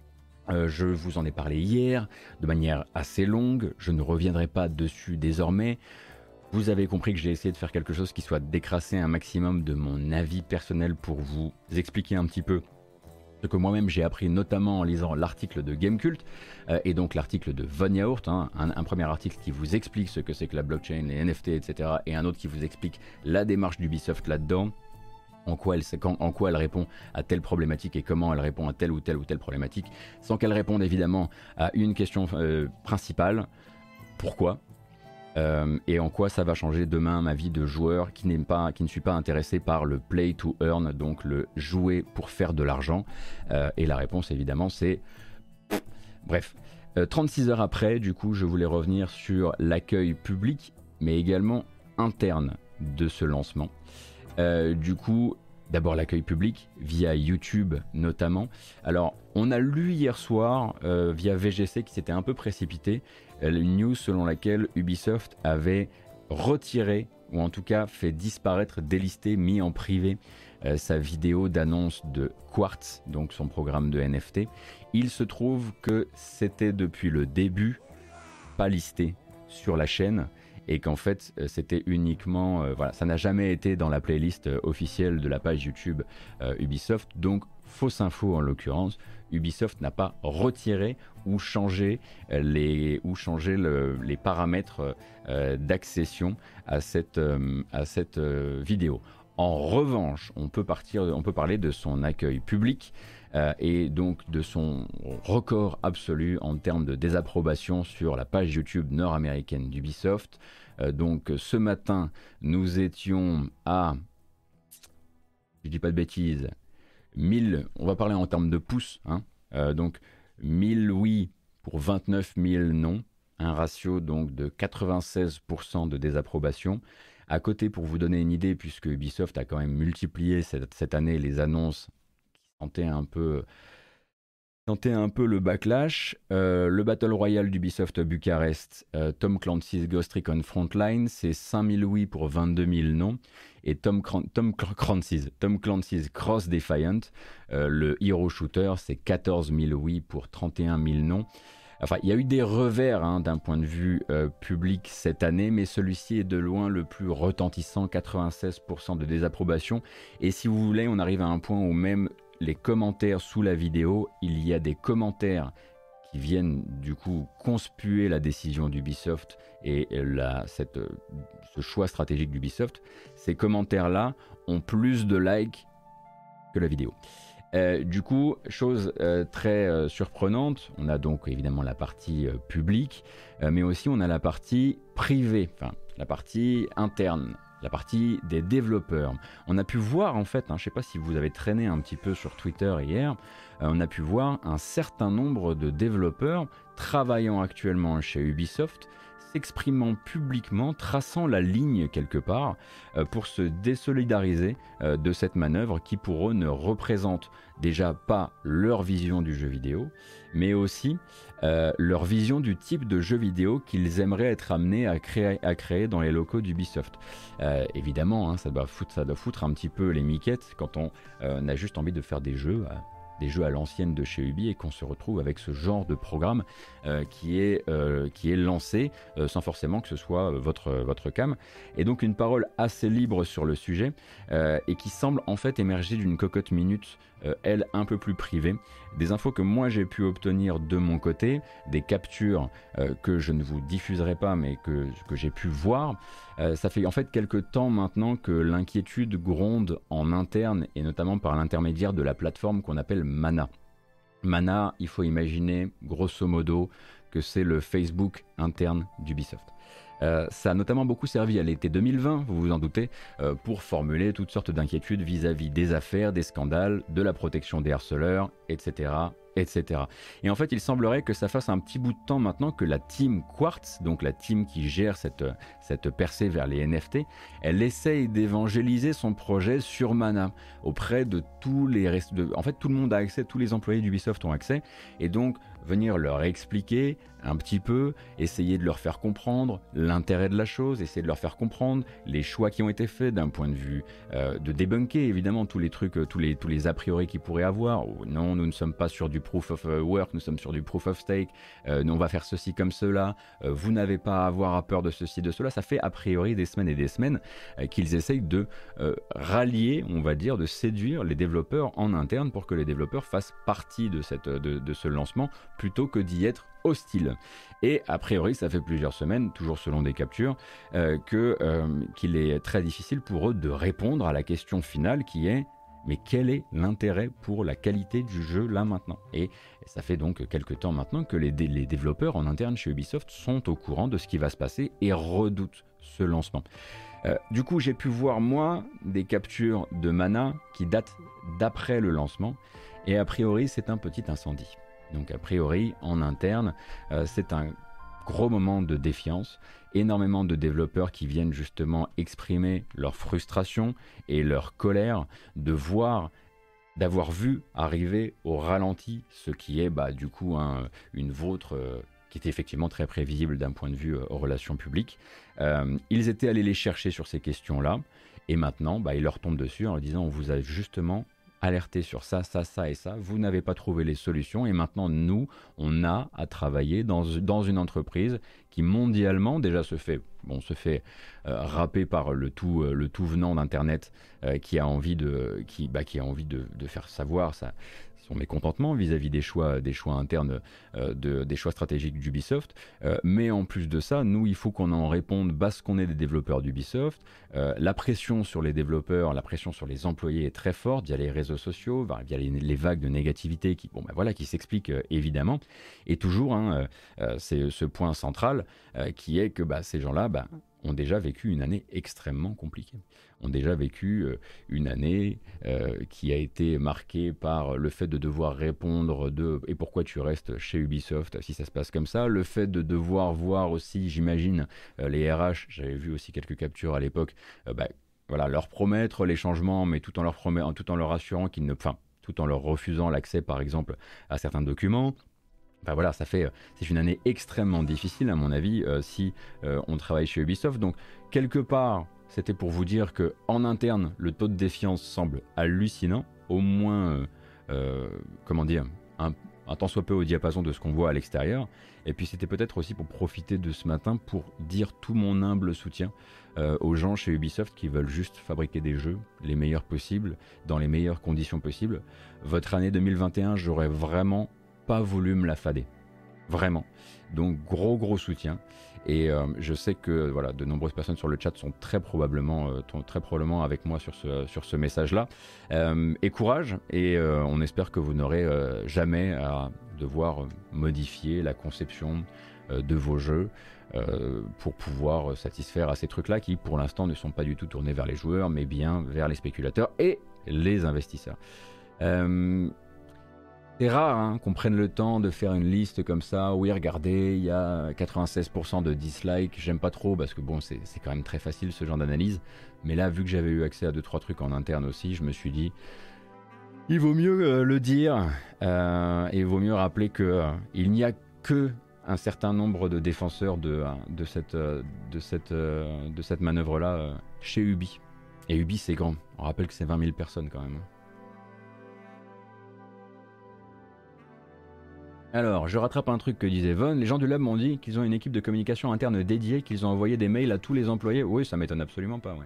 euh, je vous en ai parlé hier de manière assez longue, je ne reviendrai pas dessus désormais. Vous avez compris que j'ai essayé de faire quelque chose qui soit décrassé un maximum de mon avis personnel pour vous expliquer un petit peu ce que moi-même j'ai appris notamment en lisant l'article de Gamecult euh, et donc l'article de Von Yaourt, hein, un, premier article qui vous explique ce que c'est que la blockchain, les NFT, etc. et un autre qui vous explique la démarche d'Ubisoft là-dedans en quoi, elle, répond à telle problématique et comment elle répond à telle ou telle ou telle problématique, sans qu'elle réponde évidemment à une question euh, principale, pourquoi euh, et en quoi ça va changer demain ma vie de joueur qui, pas, qui ne suis pas intéressé par le play to earn, donc le jouer pour faire de l'argent. Euh, et la réponse évidemment c'est... Bref, 36 heures après, du coup, je voulais revenir sur l'accueil public, mais également interne de ce lancement. Euh, du coup, d'abord l'accueil public via YouTube notamment. Alors, on a lu hier soir euh, via VGC qui s'était un peu précipité euh, une news selon laquelle Ubisoft avait retiré ou en tout cas fait disparaître, délisté, mis en privé sa vidéo d'annonce de Quartz, donc son programme de NFT. Il se trouve que c'était depuis le début pas listé sur la chaîne et qu'en fait euh, c'était uniquement, euh, voilà, ça n'a jamais été dans la playlist euh, officielle de la page YouTube Ubisoft, donc fausse info en l'occurrence. Ubisoft n'a pas retiré ou changé les, ou changé les paramètres d'accession à cette, à cette vidéo. En revanche, on peut, parler de son accueil public et donc de son record absolu en termes de désapprobation sur la page YouTube nord-américaine d'Ubisoft. donc ce matin, nous étions à, je dis pas de bêtises, 1000, on va parler en termes de pouces, hein, donc 1000 oui pour 29 000 non, un ratio donc de 96% de désapprobation. À côté, pour vous donner une idée, puisque Ubisoft a quand même multiplié cette, année les annonces qui sentaient un peu, un peu le backlash, euh, le Battle Royale d'Ubisoft Bucarest, euh, Tom Clancy's Ghost Recon Frontline, c'est 5000 oui pour 22 000 non. Et Tom, Tom Clancy's, Tom Clancy's Cross Defiant, euh, le hero shooter, c'est 14 000 oui pour 31 000 non. Enfin, il y a eu des revers hein, d'un point de vue euh, public cette année, mais celui-ci est de loin le plus retentissant, 96% de désapprobation. Et si vous voulez, on arrive à un point où même les commentaires sous la vidéo, il y a des commentaires qui viennent du coup conspuer la décision d'Ubisoft et cette, ce choix stratégique d'Ubisoft. Ces commentaires-là ont plus de likes que la vidéo. Euh, du coup, chose euh, très euh, surprenante, on a donc évidemment la partie publique, mais aussi on a la partie privée, enfin la partie interne, la partie des développeurs. On a pu voir en fait, hein, je ne sais pas si vous avez traîné un petit peu sur Twitter hier, on a pu voir un certain nombre de développeurs travaillant actuellement chez Ubisoft exprimant publiquement, traçant la ligne quelque part, euh, pour se désolidariser euh, de cette manœuvre qui pour eux ne représente déjà pas leur vision du jeu vidéo, mais aussi euh, leur vision du type de jeu vidéo qu'ils aimeraient être amenés à créer, à créer dans les locaux d'Ubisoft. évidemment, hein, ça, doit foutre, ça doit foutre un petit peu les miquettes quand on a juste envie de faire des jeux des jeux à l'ancienne de chez Ubi et qu'on se retrouve avec ce genre de programme euh, qui, est, euh, qui est lancé euh, sans forcément que ce soit votre cam. Et donc une parole assez libre sur le sujet et qui semble en fait émerger d'une cocotte minute, elle un peu plus privée. Des infos que moi j'ai pu obtenir de mon côté, des captures que je ne vous diffuserai pas mais que, que j'ai pu voir. ça fait en fait quelques temps maintenant que l'inquiétude gronde en interne et notamment par l'intermédiaire de la plateforme qu'on appelle Mana. Mana, il faut imaginer grosso modo que c'est le Facebook interne d'Ubisoft. Euh, ça a notamment beaucoup servi à l'été 2020, vous vous en doutez, euh, pour formuler toutes sortes d'inquiétudes vis-à-vis des affaires, des scandales, de la protection des harceleurs, etc., etc. Et en fait, il semblerait que ça fasse un petit bout de temps maintenant que la team Quartz, donc la team qui gère cette, cette percée vers les NFT, elle essaye d'évangéliser son projet sur Mana auprès de tous les... En fait, tout le monde a accès, tous les employés d'Ubisoft ont accès, et donc venir leur expliquer un petit peu, essayer de leur faire comprendre l'intérêt de la chose, essayer de leur faire comprendre les choix qui ont été faits d'un point de vue euh, de débunker évidemment tous les trucs, euh, tous les, tous les a priori qu'ils pourraient avoir. non, nous ne sommes pas sur du proof of euh, work, nous sommes sur du proof of stake, on va faire ceci comme cela, vous n'avez pas à avoir à peur de ceci, de cela. Ça fait a priori des semaines et des semaines qu'ils essayent de rallier, on va dire, de séduire les développeurs en interne pour que les développeurs fassent partie de ce lancement plutôt que d'y être hostile. Et a priori, ça fait plusieurs semaines, toujours selon des captures, euh, que euh, qu'il est très difficile pour eux de répondre à la question finale qui est mais quel est l'intérêt pour la qualité du jeu là maintenant? Et ça fait donc quelques temps maintenant que les, développeurs en interne chez Ubisoft sont au courant de ce qui va se passer et redoutent ce lancement. Euh, du coup, j'ai pu voir moi des captures de mana qui datent d'après le lancement et a priori c'est un petit incendie. Donc a priori, en interne, euh, c'est un gros moment de défiance, énormément de développeurs qui viennent justement exprimer leur frustration et leur colère de voir d'avoir vu arriver au ralenti ce qui est bah, du coup une vôtre euh, qui était effectivement très prévisible d'un point de vue euh, aux relations publiques. ils étaient allés les chercher sur ces questions-là, et maintenant, bah, ils leur tombent dessus en leur disant on vous a justement alerté sur ça, ça, ça et ça. Vous n'avez pas trouvé les solutions et maintenant nous, on a à travailler dans, une entreprise qui mondialement déjà se fait, bon, se fait euh, râper par le tout, euh, le tout venant d'Internet euh, qui a envie de, qui, bah, qui a envie de faire savoir ça, son mécontentement vis-à-vis des choix, des choix internes, euh, de, des choix stratégiques d'Ubisoft. Euh, mais en plus de ça, nous, il faut qu'on en réponde parce qu'on est des développeurs d'Ubisoft. Euh, la pression sur les développeurs, la pression sur les employés est très forte via les réseaux sociaux, via les, vagues de négativité qui, bon, ben voilà, qui s'expliquent évidemment. Et toujours, hein, c'est ce point central qui est que bah, ces gens-là, bah, ont déjà vécu une année extrêmement compliquée. Ont déjà vécu euh, une année euh, qui a été marquée par le fait de devoir répondre de et pourquoi tu restes chez Ubisoft? Si ça se passe comme ça, le fait de devoir voir aussi, j'imagine, les RH, j'avais vu aussi quelques captures à l'époque, bah, voilà, leur promettre les changements, mais tout en leur, tout en leur assurant qu'ils ne, enfin, tout en leur refusant l'accès, par exemple, à certains documents. Enfin voilà, ça fait, c'est une année extrêmement difficile à mon avis euh, si euh, on travaille chez Ubisoft. Donc quelque part, c'était pour vous dire que en interne, le taux de défiance semble hallucinant, au moins, euh, comment dire, un, un tant soit peu au diapason de ce qu'on voit à l'extérieur. Et puis c'était peut-être aussi pour profiter de ce matin pour dire tout mon humble soutien euh, aux gens chez Ubisoft qui veulent juste fabriquer des jeux les meilleurs possibles, dans les meilleures conditions possibles. Votre année 2021, j'aurais vraiment pas voulu me la fader. Vraiment. Donc gros gros soutien. Et euh, je sais que voilà, de nombreuses personnes sur le chat sont très probablement, euh, très probablement avec moi sur ce, sur ce message-là. et courage, et on espère que vous n'aurez jamais à devoir modifier la conception de vos jeux. Euh, pour pouvoir satisfaire à ces trucs-là qui, pour l'instant, ne sont pas du tout tournés vers les joueurs, mais bien vers les spéculateurs et les investisseurs. Euh, c'est rare hein, qu'on prenne le temps de faire une liste comme ça. Oui, regardez, il y a 96% de dislikes. J'aime pas trop parce que bon, c'est quand même très facile ce genre d'analyse. Mais là, vu que j'avais eu accès à 2-3 trucs en interne aussi, je me suis dit, il vaut mieux euh, le dire et il vaut mieux rappeler que il n'y a que un certain nombre de défenseurs de, cette, de cette, de cette manœuvre-là chez Ubi. Et Ubi, c'est grand. On rappelle que c'est 20 000 personnes quand même. Alors, je rattrape un truc que disait Von. Les gens du lab m'ont dit qu'ils ont une équipe de communication interne dédiée, qu'ils ont envoyé des mails à tous les employés. Oui, ça m'étonne absolument pas, ouais.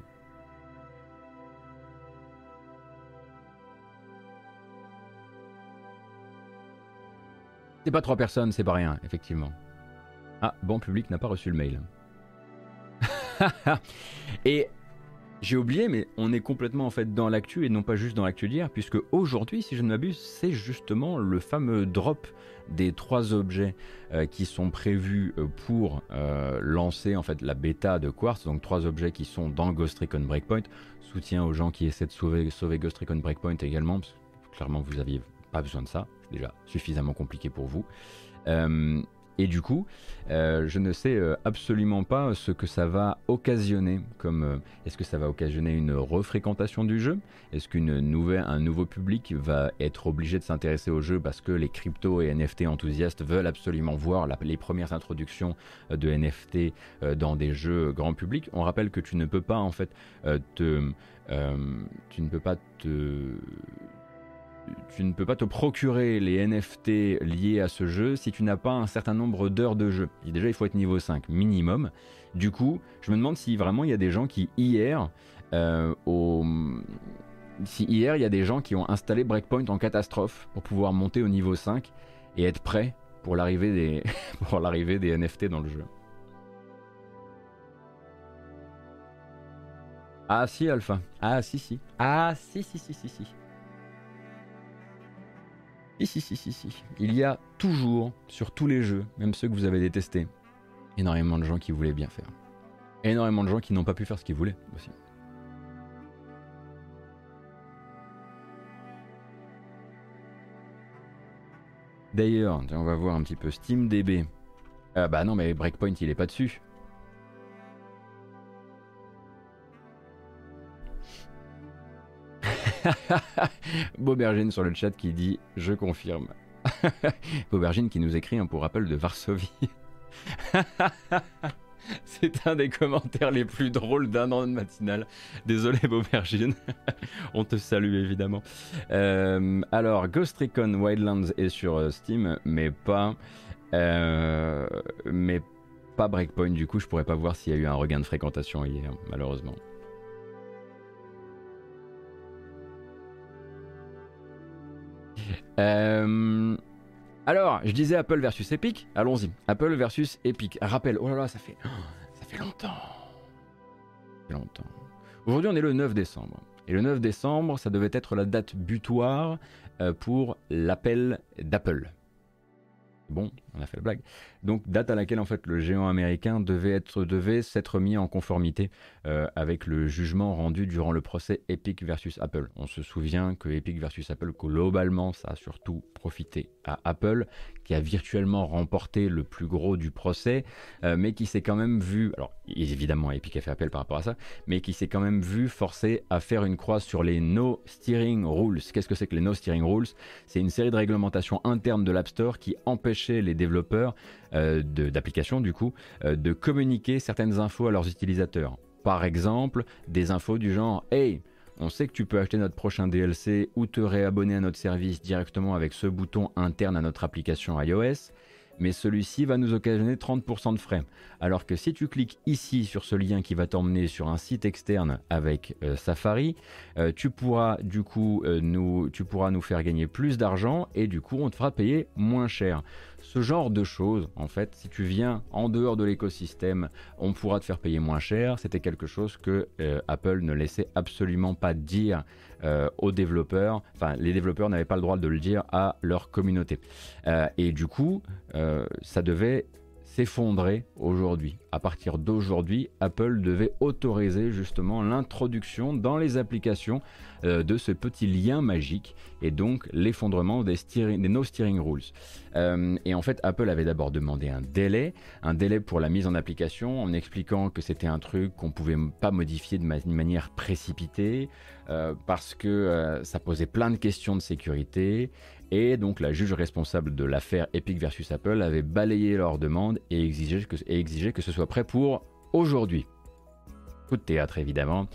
C'est pas trois personnes, c'est pas rien, effectivement. Ah, bon public n'a pas reçu le mail. et j'ai oublié, mais on est complètement en fait dans l'actu et non pas juste dans l'actu d'hier, puisque aujourd'hui, si je ne m'abuse, c'est justement le fameux drop des trois objets euh, qui sont prévus euh, pour euh, lancer en fait la bêta de Quartz, donc trois objets qui sont dans Ghost Recon Breakpoint. Soutien aux gens qui essaient de sauver, sauver Ghost Recon Breakpoint également, parce que clairement vous aviez pas besoin de ça déjà suffisamment compliqué pour vous. Et du coup, euh, je ne sais euh, absolument pas ce que ça va occasionner. Comme est-ce que ça va occasionner une refréquentation du jeu? Est-ce qu'un nouveau public va être obligé de s'intéresser au jeu parce que les crypto et NFT enthousiastes veulent absolument voir les premières introductions de NFT dans des jeux grand public? On rappelle que tu ne peux pas en fait te, tu ne peux pas te tu ne peux pas te procurer les NFT liés à ce jeu si tu n'as pas un certain nombre d'heures de jeu. Déjà, il faut être niveau 5 minimum. Du coup, je me demande si vraiment il y a des gens qui hier, euh, si hier il y a des gens qui ont installé Breakpoint en catastrophe pour pouvoir monter au niveau 5 et être prêts pour l'arrivée des, pour l'arrivée des NFT dans le jeu. Ah si Alpha. Ah si si. Ah si si si si si. Si, si, si, si, Il y a toujours, sur tous les jeux, même ceux que vous avez détestés, énormément de gens qui voulaient bien faire. énormément de gens qui n'ont pas pu faire ce qu'ils voulaient aussi. D'ailleurs, on va voir un petit peu SteamDB. Ah bah non, mais Breakpoint, il est pas dessus. Bobergine sur le chat qui dit Je confirme. Bobergine qui nous écrit un pour rappel de Varsovie. C'est un des commentaires les plus drôles d'un an de matinale. Désolé Bobergine, on te salue évidemment. Euh, alors, Ghost Recon Wildlands est sur euh, Steam, mais pas, euh, mais pas Breakpoint. Du coup, je pourrais pas voir s'il y a eu un regain de fréquentation hier, malheureusement. Euh, alors, je disais Apple versus Epic. Allons-y. Apple versus Epic. Rappel. Oh là là, ça fait, ça longtemps. Aujourd'hui, on est le 9 décembre. Et le 9 décembre, ça devait être la date butoir euh, pour l'appel d'Apple. Bon, on a fait la blague. Donc date à laquelle en fait le géant américain devait être devait s'être mis en conformité euh, avec le jugement rendu durant le procès Epic versus Apple. On se souvient que Epic versus Apple globalement ça a surtout profité à Apple qui a virtuellement remporté le plus gros du procès, euh, mais qui s'est quand même vu, alors évidemment Epic a fait appel par rapport à ça, mais qui s'est quand même vu forcé à faire une croix sur les No Steering Rules. Qu'est-ce que c'est que les No Steering Rules? C'est une série de réglementations internes de l'App Store qui empêchaient les développeurs euh, d'applications du coup euh, de communiquer certaines infos à leurs utilisateurs. Par exemple, des infos du genre Hey, on sait que tu peux acheter notre prochain DLC ou te réabonner à notre service directement avec ce bouton interne à notre application iOS, mais celui-ci va nous occasionner 30% de frais. Alors que si tu cliques ici sur ce lien qui va t'emmener sur un site externe avec euh, Safari, euh, tu pourras du coup euh, nous, tu pourras nous faire gagner plus d'argent et du coup on te fera payer moins cher. Ce genre de choses, en fait, si tu viens en dehors de l'écosystème, on pourra te faire payer moins cher. C'était quelque chose que Apple ne laissait absolument pas dire euh, aux développeurs. Enfin, les développeurs n'avaient pas le droit de le dire à leur communauté. Euh, et du coup, ça devait s'effondrer aujourd'hui. À partir d'aujourd'hui, Apple devait autoriser justement l'introduction dans les applications euh, de ce petit lien magique et donc l'effondrement des, no steering rules. Euh, et en fait, Apple avait d'abord demandé un délai, un délai pour la mise en application en expliquant que c'était un truc qu'on pouvait pas modifier de manière précipitée euh, parce que ça posait plein de questions de sécurité et donc la juge responsable de l'affaire Epic versus Apple avait balayé leur demande et exigé que, et que ce soit prêt pour aujourd'hui. Coup de théâtre évidemment.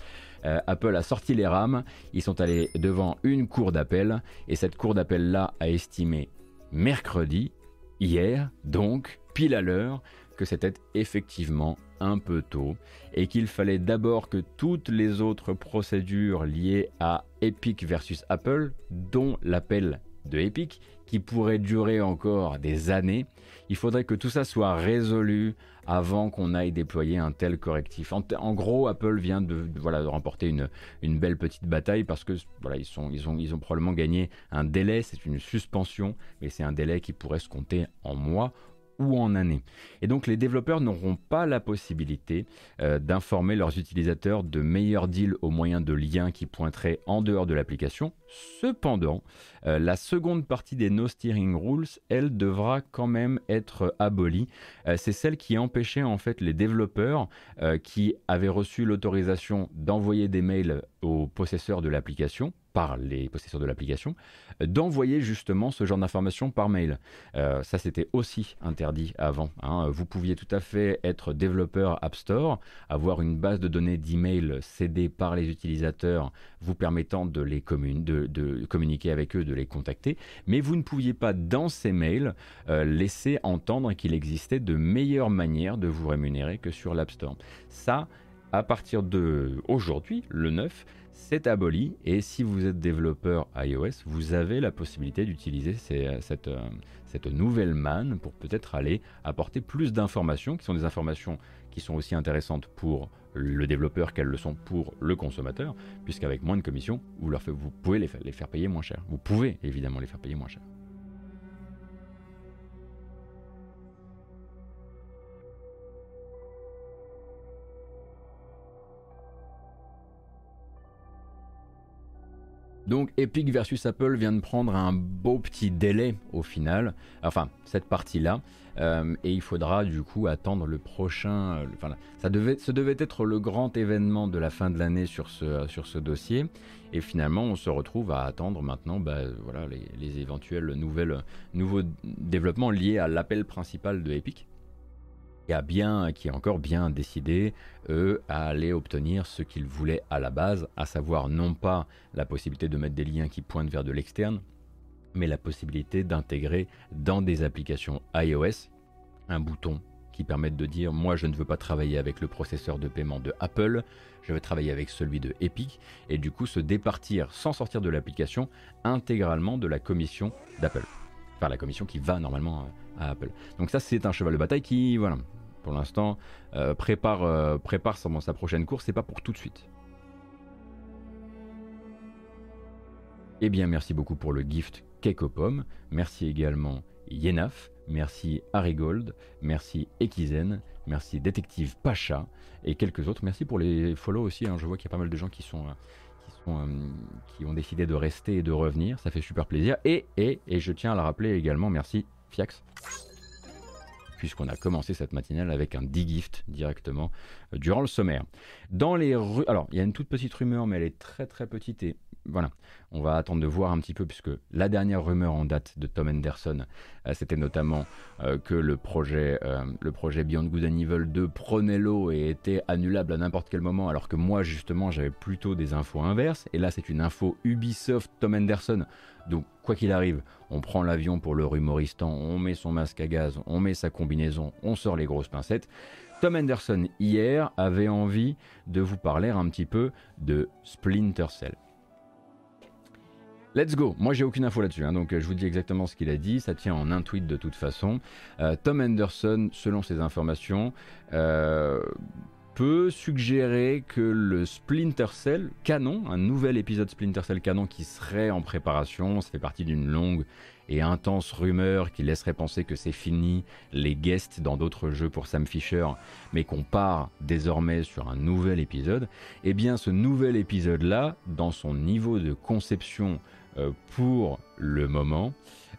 Euh, Apple a sorti les rames, ils sont allés devant une cour d'appel et cette cour d'appel là a estimé mercredi, hier, donc pile à l'heure, que c'était effectivement un peu tôt et qu'il fallait d'abord que toutes les autres procédures liées à Epic versus Apple, dont l'appel de Epic qui pourrait durer encore des années. Il faudrait que tout ça soit résolu avant qu'on aille déployer un tel correctif. En, gros, Apple vient de, remporter une, belle petite bataille parce que voilà, ils ont probablement gagné un délai, c'est une suspension, mais c'est un délai qui pourrait se compter en mois ou en année. Et donc les développeurs n'auront pas la possibilité euh, d'informer leurs utilisateurs de meilleurs deals au moyen de liens qui pointeraient en dehors de l'application. Cependant, euh, la seconde partie des No Steering Rules, elle devra quand même être abolie. Euh, c'est celle qui empêchait en fait les développeurs qui avaient reçu l'autorisation d'envoyer des mails aux possesseurs de l'application par les possesseurs de l'application, d'envoyer justement ce genre d'informations par mail. Euh, ça, c'était aussi interdit avant. Hein. Vous pouviez tout à fait être développeur App Store, avoir une base de données d'email cédée par les utilisateurs, vous permettant de les de, communiquer avec eux, de les contacter, mais vous ne pouviez pas, dans ces mails, euh, laisser entendre qu'il existait de meilleures manières de vous rémunérer que sur l'App Store. Ça, à partir de aujourd'hui, le 9, c'est aboli et si vous êtes développeur iOS, vous avez la possibilité d'utiliser cette, euh, cette nouvelle manne pour peut-être aller apporter plus d'informations, qui sont des informations qui sont aussi intéressantes pour le développeur qu'elles le sont pour le consommateur, puisqu'avec moins de commissions, vous, pouvez les faire payer moins cher. Vous pouvez évidemment les faire payer moins cher. Donc Epic versus Apple vient de prendre un beau petit délai au final, enfin cette partie-là, euh, et il faudra du coup attendre le prochain. Euh, enfin, ça devait, ce devait être le grand événement de la fin de l'année sur ce, dossier, et finalement on se retrouve à attendre maintenant bah, voilà, les, les éventuels nouveaux développements liés à l'appel principal de Epic et a bien, qui est encore bien décidé, eux, à aller obtenir ce qu'ils voulaient à la base, à savoir non pas la possibilité de mettre des liens qui pointent vers de l'externe, mais la possibilité d'intégrer dans des applications iOS un bouton qui permette de dire moi je ne veux pas travailler avec le processeur de paiement de Apple, je veux travailler avec celui de Epic, et du coup se départir sans sortir de l'application intégralement de la commission d'Apple. Enfin la commission qui va normalement à Apple. Donc ça c'est un cheval de bataille qui, voilà, pour l'instant, euh, prépare, euh, prépare sa prochaine course, c'est pas pour tout de suite. Eh bien, merci beaucoup pour le gift pommes. Merci également Yenaf, merci Harry Gold, merci Ekizen, merci Détective Pacha et quelques autres. Merci pour les follow aussi, hein. je vois qu'il y a pas mal de gens qui sont... qui, sont, qui ont décidé de rester et de revenir, ça fait super plaisir. Et, et, et je tiens à le rappeler également, merci Fiax puisqu'on a commencé cette matinale avec un D-Gift directement euh, durant le sommaire. Dans les Alors, il y a une toute petite rumeur, mais elle est très très petite et voilà, on va attendre de voir un petit peu, puisque la dernière rumeur en date de Tom Henderson, euh, c'était notamment euh, que le projet, le projet Beyond Good and Evil 2 prenait l'eau et était annulable à n'importe quel moment, alors que moi justement j'avais plutôt des infos inverses, et là c'est une info Ubisoft Tom Henderson, donc quoi qu'il arrive, on prend l'avion pour le humoristan, on met son masque à gaz, on met sa combinaison, on sort les grosses pincettes. Tom Henderson hier avait envie de vous parler un petit peu de Splinter Cell. Let's go. Moi, j'ai aucune info là-dessus, hein, donc euh, je vous dis exactement ce qu'il a dit. Ça tient en un tweet de toute façon. Euh, Tom Henderson, selon ses informations, euh, peut suggérer que le Splinter Cell canon, un nouvel épisode Splinter Cell canon qui serait en préparation, ça fait partie d'une longue et intense rumeur qui laisserait penser que c'est fini les guests dans d'autres jeux pour Sam Fisher, mais qu'on part désormais sur un nouvel épisode, eh bien ce nouvel épisode-là, dans son niveau de conception pour le moment,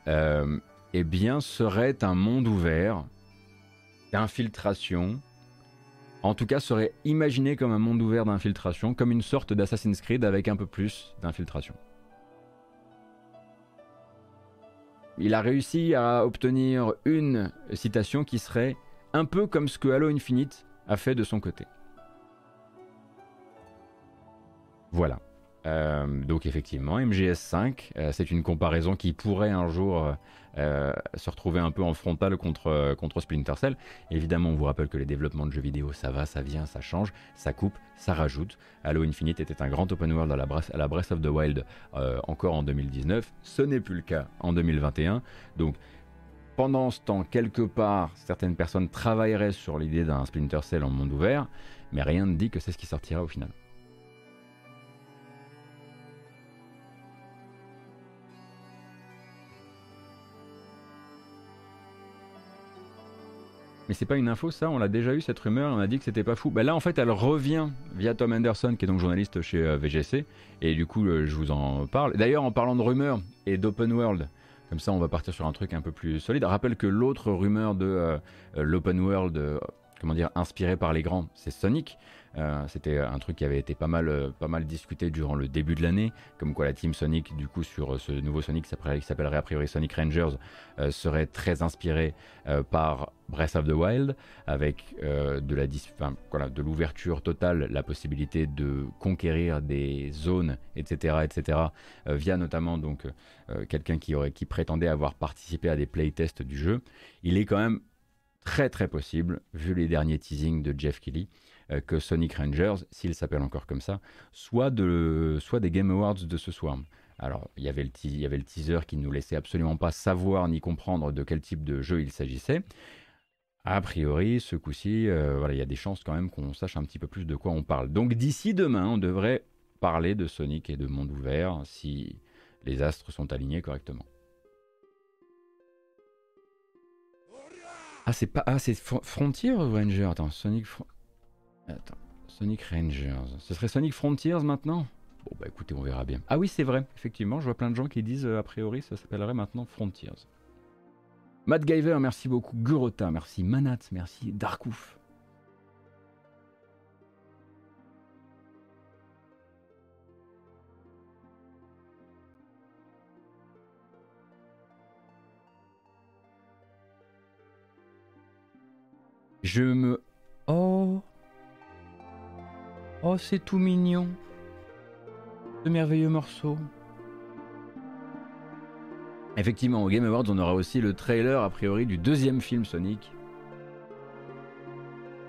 euh, eh bien serait un monde ouvert d'infiltration, en tout cas serait imaginé comme un monde ouvert d'infiltration, comme une sorte d'Assassin's Creed avec un peu plus d'infiltration. Il a réussi à obtenir une citation qui serait un peu comme ce que Halo Infinite a fait de son côté. Voilà. Euh, donc effectivement, MGS5, euh, c'est une comparaison qui pourrait un jour euh, se retrouver un peu en frontal contre, Splinter Cell. Évidemment, on vous rappelle que les développements de jeux vidéo, ça va, ça vient, ça change, ça coupe, ça rajoute. Halo Infinite était un grand open world à la, à la Breath of the Wild encore en 2019. Ce n'est plus le cas en 2021. Donc pendant ce temps, quelque part, certaines personnes travailleraient sur l'idée d'un Splinter Cell en monde ouvert, mais rien ne dit que c'est ce qui sortira au final. Mais c'est pas une info, ça, on l'a déjà eu cette rumeur, on a dit que c'était pas fou. Bah là, en fait, elle revient via Tom Anderson, qui est donc journaliste chez euh, VGC, et du coup, euh, je vous en parle. D'ailleurs, en parlant de rumeurs et d'open world, comme ça, on va partir sur un truc un peu plus solide. Rappelle que l'autre rumeur de euh, l'open world, comment dire, inspiré par les grands, c'est Sonic. Euh, c'était un truc qui avait été pas mal, euh, pas mal discuté durant le début de l'année, comme quoi la team Sonic, du coup, sur euh, ce nouveau Sonic qui s'appellerait a priori Sonic Rangers, serait très inspiré par Breath of the Wild, avec de l'ouverture totale, la possibilité de conquérir des zones, etc., etc., via notamment donc quelqu'un qui qui prétendait avoir participé à des playtests du jeu. Il est quand même très très possible, vu les derniers teasings de Jeff Kelly, euh, que Sonic Rangers, s'il s'appelle encore comme ça, soit, de, soit des Game Awards de ce soir. Alors, il y, avait le il y avait le teaser qui ne nous laissait absolument pas savoir ni comprendre de quel type de jeu il s'agissait. A priori, ce coup-ci, euh, voilà, il y a des chances quand même qu'on sache un petit peu plus de quoi on parle. Donc d'ici demain, on devrait parler de Sonic et de monde ouvert si les astres sont alignés correctement. Ah, c'est pas. Ah, c'est Frontier Ranger Attends, Sonic. Attends, Sonic Rangers. Ce serait Sonic Frontiers maintenant? Bon bah écoutez, on verra bien. Ah oui, c'est vrai, effectivement, je vois plein de gens qui disent euh, a priori ça s'appellerait maintenant Frontiers. Matt Giver, merci beaucoup. Gurota, merci. Manat, merci. Darkouf. Je me... Oh Oh, c'est tout mignon. Ce merveilleux morceau. Effectivement, au Game Awards, on aura aussi le trailer, a priori, du deuxième film Sonic.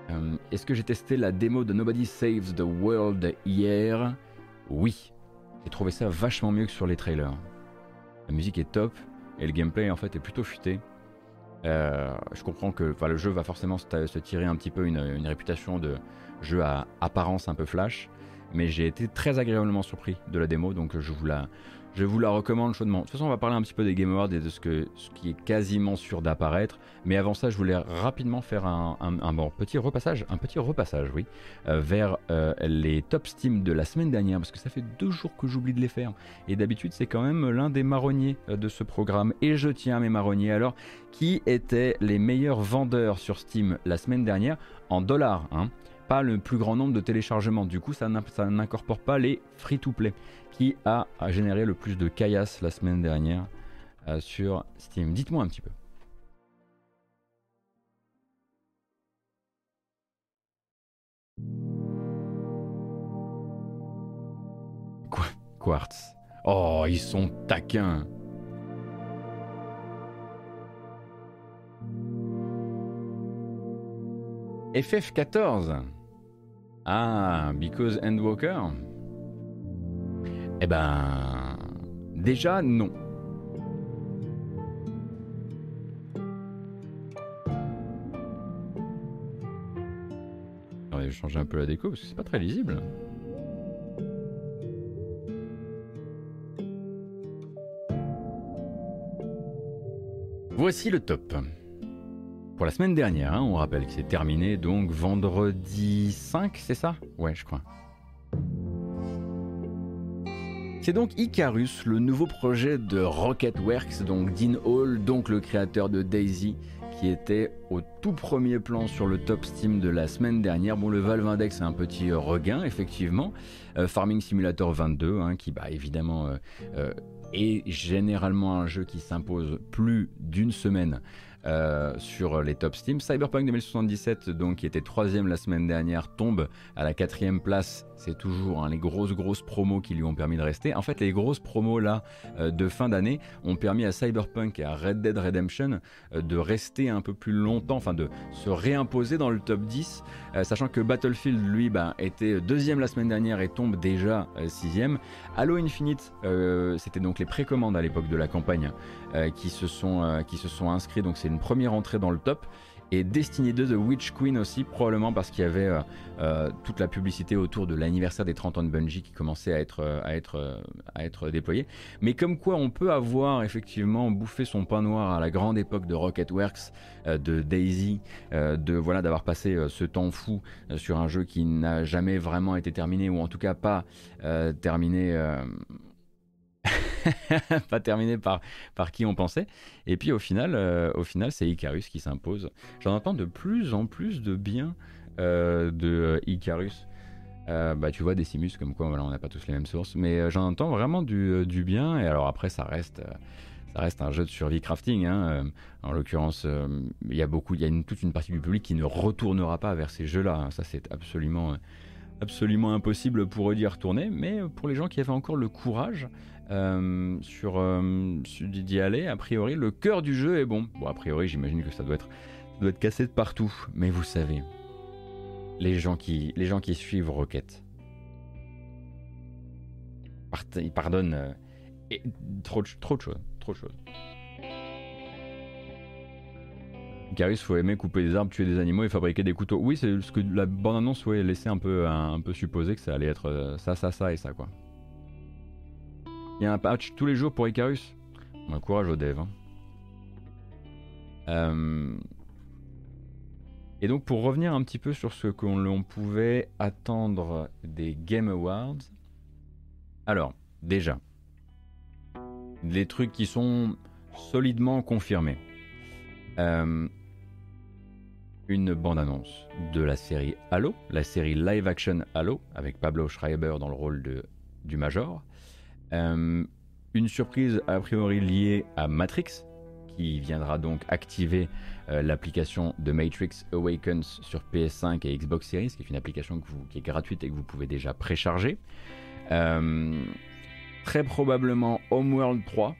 Euh, est-ce que j'ai testé la démo de Nobody Saves the World hier? Oui. J'ai trouvé ça vachement mieux que sur les trailers. La musique est top et le gameplay en fait est plutôt futé. Euh, je comprends que le jeu va forcément se, tirer un petit peu une réputation de, jeu à apparence un peu flash. mais j'ai été très agréablement surpris de la démo, donc je vous la, je vous la recommande chaudement. De toute façon, on va parler un petit peu des Game Awards et de ce, que, ce qui est quasiment sûr d'apparaître. Mais avant ça, je voulais rapidement faire un, petit repassage, un petit repassage, oui, euh, vers euh, les top Steam de la semaine dernière, parce que ça fait deux jours que j'oublie de les faire. Et d'habitude, c'est quand même l'un des marronniers euh, de ce programme. Et je tiens à mes marronniers. Alors, qui étaient les meilleurs vendeurs sur Steam la semaine dernière en dollars hein pas le plus grand nombre de téléchargements. Du coup, ça n'incorpore pas les free-to-play qui a, généré le plus de caillasse la semaine dernière euh, sur Steam. Dites-moi un petit peu. Quartz? Oh, ils sont taquins. FF14. Ah, because Endwalker. Eh ben, déjà non. je vais changer un peu la déco parce que c'est pas très lisible. Voici le top. Pour la semaine dernière, hein, on rappelle que c'est terminé donc vendredi 5, c'est ça? Ouais, je crois. C'est donc Icarus, le nouveau projet de Rocketworks, donc Dean Hall, donc le créateur de Daisy, qui était au tout premier plan sur le top Steam de la semaine dernière. Bon, le Valve Index est un petit euh, regain, effectivement. Euh, Farming Simulator 22, hein, qui bah, évidemment euh, est généralement un jeu qui s'impose plus d'une semaine euh, sur les top Steam. Cyberpunk 2077, donc, qui était troisième la semaine dernière, tombe à la quatrième place. C'est toujours hein, les grosses, grosses promos qui lui ont permis de rester. En fait, les grosses promos là euh, de fin d'année ont permis à Cyberpunk et à Red Dead Redemption euh, de rester un peu plus longtemps, enfin de se réimposer dans le top 10, sachant que Battlefield, lui, bah, était deuxième la semaine dernière et tombe déjà sixième. Halo Infinite, c'était donc les précommandes à l'époque de la campagne qui, se sont, qui se sont inscrits, donc c'est première entrée dans le top. Et Destiny 2 The Witch Queen aussi, probablement parce qu'il y avait euh, euh, toute la publicité autour de l'anniversaire des 30 ans de Bungie qui commençait à être, euh, à être, à être déployée. Mais comme quoi on peut avoir effectivement bouffé son pain noir à la grande époque de Rocketworks, de Daisy, de voilà d'avoir passé ce temps fou sur un jeu qui n'a jamais vraiment été terminé, ou en tout cas pas terminé pas terminé par, par qui on pensait. Et puis au final, euh, au final c'est Icarus qui s'impose. J'en entends de plus en plus de bien euh, de euh, Icarus. bah, tu vois, Decimus, comme quoi on n'a pas tous les mêmes sources, mais j'en entends vraiment du, du, bien. Et alors après, ça reste, ça reste un jeu de survie crafting. Hein. en l'occurrence, il y a beaucoup, il y a toute une partie du public qui ne retournera pas vers ces jeux-là. Ça, c'est absolument, absolument impossible pour eux d'y retourner. Mais pour les gens qui avaient encore le courage, euh, sur, euh, d'y aller. A priori, le cœur du jeu est bon. Bon, a priori, j'imagine que ça doit être, doit être cassé de partout. Mais vous savez, les gens qui, les gens qui suivent Rocket, ils pardonnent euh, trop de choses, trop de choses. Caris, faut aimer couper des arbres, tuer des animaux et fabriquer des couteaux. Oui, c'est ce que la bande-annonce ouais, laissait un peu, un peu supposer que ça allait être ça, ça, ça et ça, quoi. Il y a un patch tous les jours pour Icarus? Un courage aux devs. Hein. Euh, et donc pour revenir un petit peu sur ce qu'on pouvait attendre des Game Awards. Alors, déjà, des trucs qui sont solidement confirmés. Euh, une bande-annonce de la série Halo, la série live action Halo, avec Pablo Schreiber dans le rôle du Major. Euh, une surprise a priori liée à Matrix, qui viendra donc activer euh, l'application de Matrix Awakens sur PS5 et Xbox Series, qui est une application qui est gratuite et que vous pouvez déjà précharger. Euh, très probablement Homeworld 3,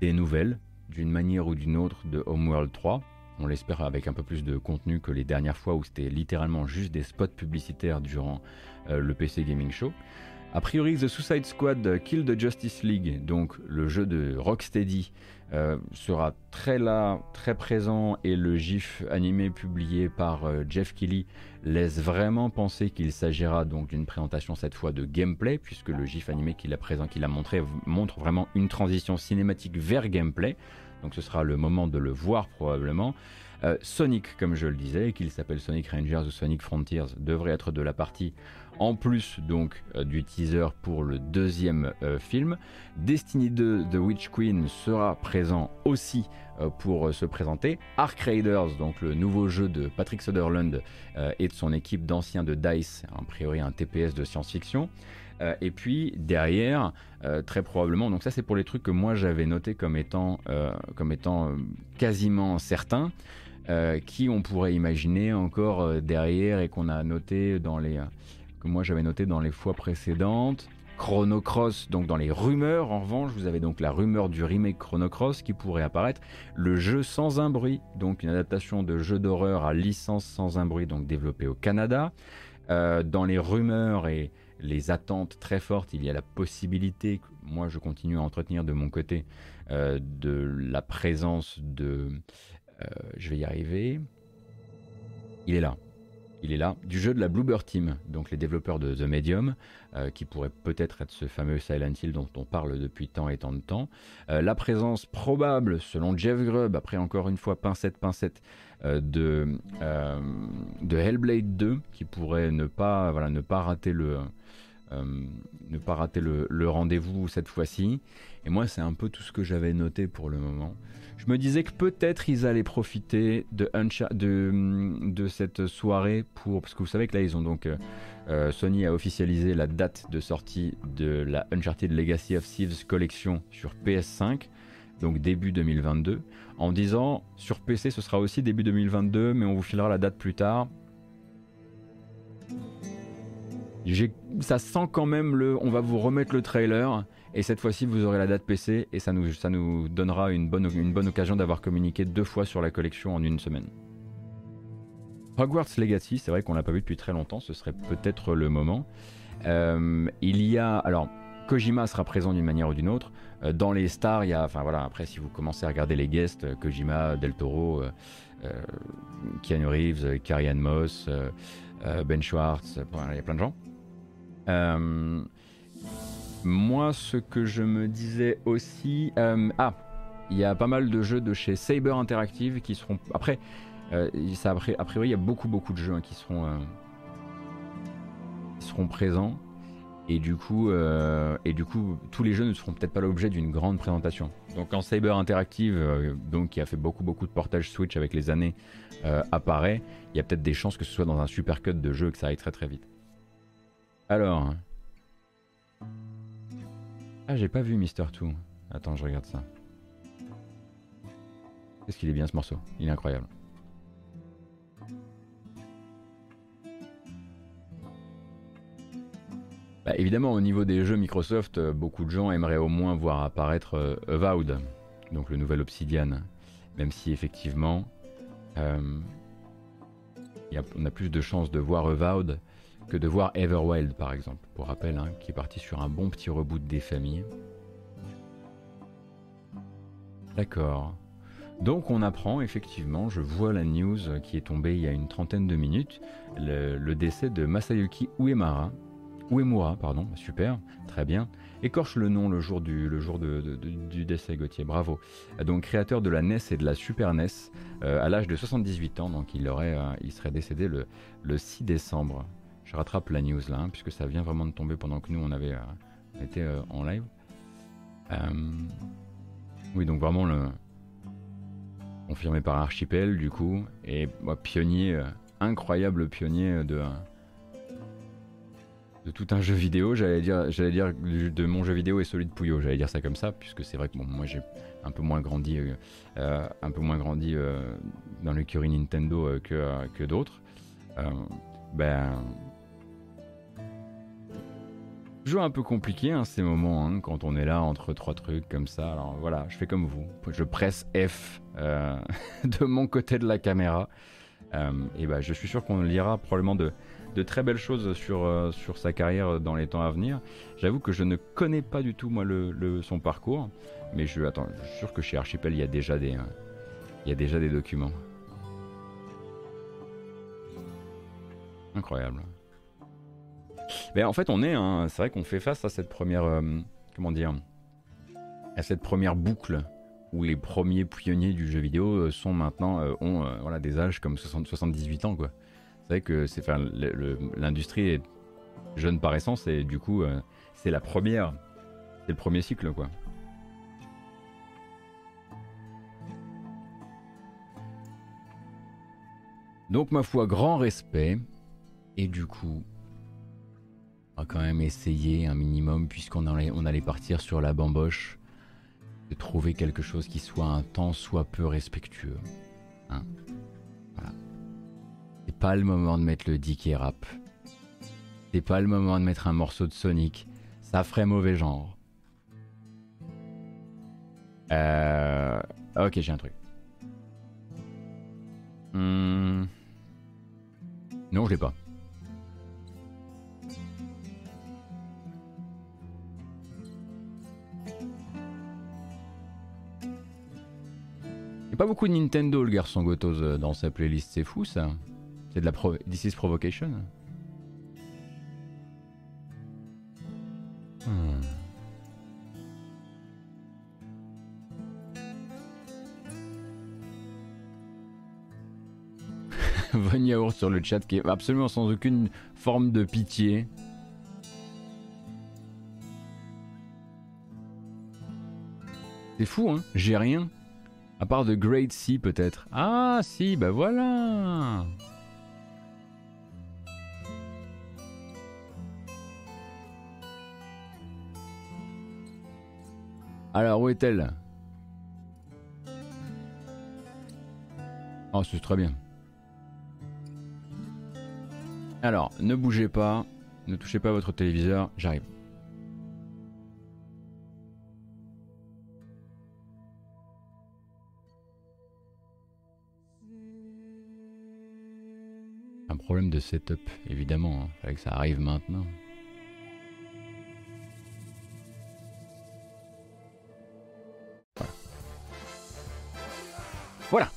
des nouvelles, d'une manière ou d'une autre, de Homeworld 3. On l'espère avec un peu plus de contenu que les dernières fois où c'était littéralement juste des spots publicitaires durant le PC Gaming Show. A priori, The Suicide Squad Kill the Justice League, donc le jeu de Rocksteady, euh, sera très là, très présent et le gif animé publié par euh, Jeff Kelly laisse vraiment penser qu'il s'agira donc d'une présentation cette fois de gameplay puisque le gif animé qu'il a présent, qu'il a montré montre vraiment une transition cinématique vers gameplay. Donc ce sera le moment de le voir probablement. Euh, Sonic, comme je le disais, qu'il s'appelle Sonic Rangers ou Sonic Frontiers, devrait être de la partie en plus donc euh, du teaser pour le deuxième euh, film. Destiny 2 The Witch Queen sera présent aussi euh, pour se présenter. Ark Raiders, donc le nouveau jeu de Patrick Sutherland et de son équipe d'anciens de DICE, a priori un TPS de science-fiction. et puis derrière, très probablement, donc ça c'est pour les trucs que moi j'avais noté comme étant, comme étant quasiment certains. qui on pourrait imaginer encore derrière et qu'on a noté dans les, moi j'avais noté dans les fois précédentes. Chrono Cross, donc dans les rumeurs, en revanche, vous avez donc la rumeur du remake Chrono Cross qui pourrait apparaître. Le jeu sans un bruit, donc une adaptation de jeu d'horreur à licence sans un bruit, donc développé au Canada. Euh, dans les rumeurs et les attentes très fortes, il y a la possibilité, moi je continue à entretenir de mon côté, euh, de la présence de... Euh, je vais y arriver. Il est là il est là, du jeu de la Bluebird Team, donc les développeurs de The Medium, euh, qui pourrait peut-être être ce fameux Silent Hill dont on parle depuis tant et tant de temps. Euh, la présence probable, selon Jeff Grubb, après encore une fois pincette, pincette, euh, de, de Hellblade 2, qui pourrait ne pas, voilà, ne pas rater le... ne pas rater le rendez-vous cette fois-ci. Et moi, c'est un peu tout ce que j'avais noté pour le moment je me disais que peut-être ils allaient profiter de, cette soirée pour. Parce que vous savez que là, ils ont donc. Euh, euh, Sony a officialisé la date de sortie de la Uncharted Legacy of Thieves collection sur PS5, donc début 2022, en disant sur PC ce sera aussi début 2022, mais on vous filera la date plus tard. Ça sent quand même le. On va vous remettre le trailer et cette fois-ci, vous aurez la date PC et ça nous, ça nous donnera une bonne, une bonne occasion d'avoir communiqué deux fois sur la collection en une semaine. Hogwarts Legacy, c'est vrai qu'on l'a pas vu depuis très longtemps, ce serait peut-être le moment. Euh, il y a, alors, Kojima sera présent d'une manière ou d'une autre. Euh, dans les stars, il y a, enfin voilà, après si vous commencez à regarder les guests, euh, Kojima, Del Toro, Keanu Reeves, Carrie Ann Moss, Ben Schwartz, il y a plein de gens. Moi, ce que je me disais aussi. Euh, ah, il y a pas mal de jeux de chez Saber Interactive qui seront. Après, euh, ça, a priori, il y a beaucoup, beaucoup de jeux hein, qui, seront, euh, seront présents. Et du, coup, et du coup, tous les jeux ne seront peut-être pas l'objet d'une grande présentation. Donc, quand Saber Interactive, donc, qui a fait beaucoup, beaucoup de portages Switch avec les années, apparaît, il y a peut-être des chances que ce soit dans un super cut de jeu que ça aille très, très vite. Alors. Ah, j'ai pas vu Mister 2. Attends, je regarde ça. Qu'est-ce qu'il est bien ce morceau? Il est incroyable. Bah, évidemment, au niveau des jeux Microsoft, euh, beaucoup de gens aimeraient au moins voir apparaître euh, donc le nouvel Obsidian. Même si effectivement, euh, on a plus de chances de voir Avowed que de voir Everwild par exemple, pour rappel, hein, qui est parti sur un bon petit reboot des familles. D'accord. Donc on apprend effectivement, je vois la news qui est tombée il y a une trentaine de minutes, le, décès de Masayuki Uemura, Uemura, pardon, super, très bien. Écorche le nom le jour du, de, décès Gauthier, bravo. Donc créateur de la NES et de la Super NES euh, à l'âge de 78 ans, donc il, aurait, euh, il serait décédé le, le 6 décembre je rattrape la news là, hein, puisque ça vient vraiment de tomber pendant que nous on avait euh, été euh, en live. Euh, oui, donc vraiment le confirmé par Archipel du coup, et pionnier, incroyable pionnier de de tout un jeu vidéo, j'allais dire, j'allais dire de mon jeu vidéo et celui de Puyo, j'allais dire ça comme ça, puisque c'est vrai que moi j'ai un peu moins grandi, un peu moins grandi dans Nintendo que, que d'autres. ben, Toujours un peu compliqué hein, ces moments hein, quand on est là entre trois trucs comme ça. Alors voilà, je fais comme vous. Je presse F euh, de mon côté de la caméra. Euh, et bah, je suis sûr qu'on lira probablement de, de très belles choses sur, euh, sur sa carrière dans les temps à venir. J'avoue que je ne connais pas du tout moi le, son parcours, mais je, attends, suis sûr que chez Archipel il y a déjà des, il y a déjà des documents. Incroyable. Mais en fait, on est, hein, c'est vrai qu'on fait face à cette première, euh, comment dire, à cette première boucle où les premiers pionniers du jeu vidéo euh, sont maintenant euh, ont voilà des âges comme 60, 78 ans quoi. C'est vrai que c'est l'industrie est jeune par essence et du coup c'est la première, c'est le premier cycle quoi. Donc ma foi, grand respect. Et du coup, on va quand même essayer un minimum, puisqu'on allait, partir sur la bamboche, de trouver quelque chose qui soit un tant soit peu respectueux. Hein voilà. C'est pas le moment de mettre le dick rap. C'est pas le moment de mettre un morceau de Sonic. Ça ferait mauvais genre. Euh... Ok, j'ai un truc. Hmm. Non, je l'ai pas. Pas beaucoup de Nintendo, le garçon Gotos, euh, dans sa playlist. C'est fou, ça. C'est de la pro This is Provocation. Hmm. Von Yaourt sur le chat qui est absolument sans aucune forme de pitié. C'est fou, hein J'ai rien. À part de Great Sea peut-être. Ah si, bah voilà Alors, où est-elle? Oh, c'est très bien. Alors, ne bougez pas, ne touchez pas votre téléviseur, j'arrive. Problème de setup, évidemment. Hein. Fallait que ça arrive maintenant. Voilà.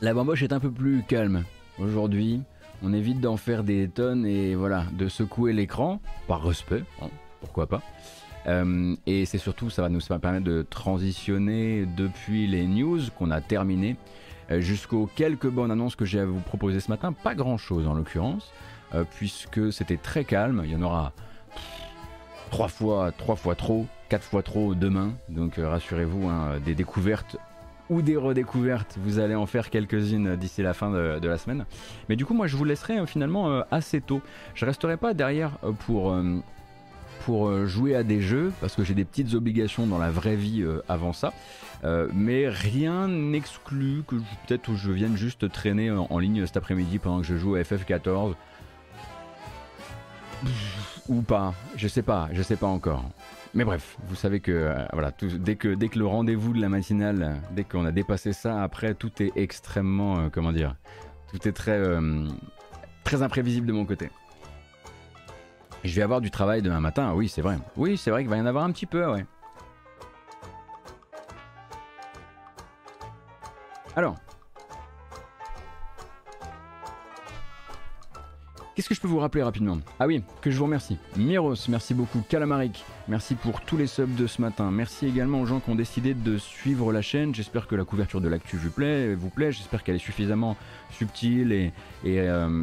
La bamboche est un peu plus calme aujourd'hui on évite d'en faire des tonnes et voilà, de secouer l'écran, par respect, hein, pourquoi pas. Euh, et c'est surtout, ça va nous permettre de transitionner depuis les news qu'on a terminées euh, jusqu'aux quelques bonnes annonces que j'ai à vous proposer ce matin. Pas grand chose en l'occurrence, euh, puisque c'était très calme. Il y en aura trois fois, trois fois trop, quatre fois trop demain. Donc rassurez-vous, hein, des découvertes ou des redécouvertes. Vous allez en faire quelques-unes d'ici la fin de, la semaine. Mais du coup, moi, je vous laisserai euh, finalement euh, assez tôt. Je resterai pas derrière euh, pour, jouer à des jeux, parce que j'ai des petites obligations dans la vraie vie avant ça. mais rien n'exclut que peut-être je vienne juste traîner en, ligne cet après-midi pendant que je joue à FF14. Ou pas, je sais pas, je sais pas encore. Mais bref, vous savez que euh, voilà, dès que dès que le rendez-vous de la matinale, dès qu'on a dépassé ça, après tout est extrêmement, euh, comment dire, tout est très euh, très imprévisible de mon côté. je vais avoir du travail demain matin, oui c'est vrai. Oui c'est vrai qu'il va y en avoir un petit peu, ouais. Alors, Qu'est-ce que je peux vous rappeler rapidement? Ah oui, que je vous remercie. Miros, merci beaucoup. Calamaric, merci pour tous les subs de ce matin. Merci également aux gens qui ont décidé de suivre la chaîne. J'espère que la couverture de l'actu vous plaît. Vous plaît. J'espère qu'elle est suffisamment subtile et, euh,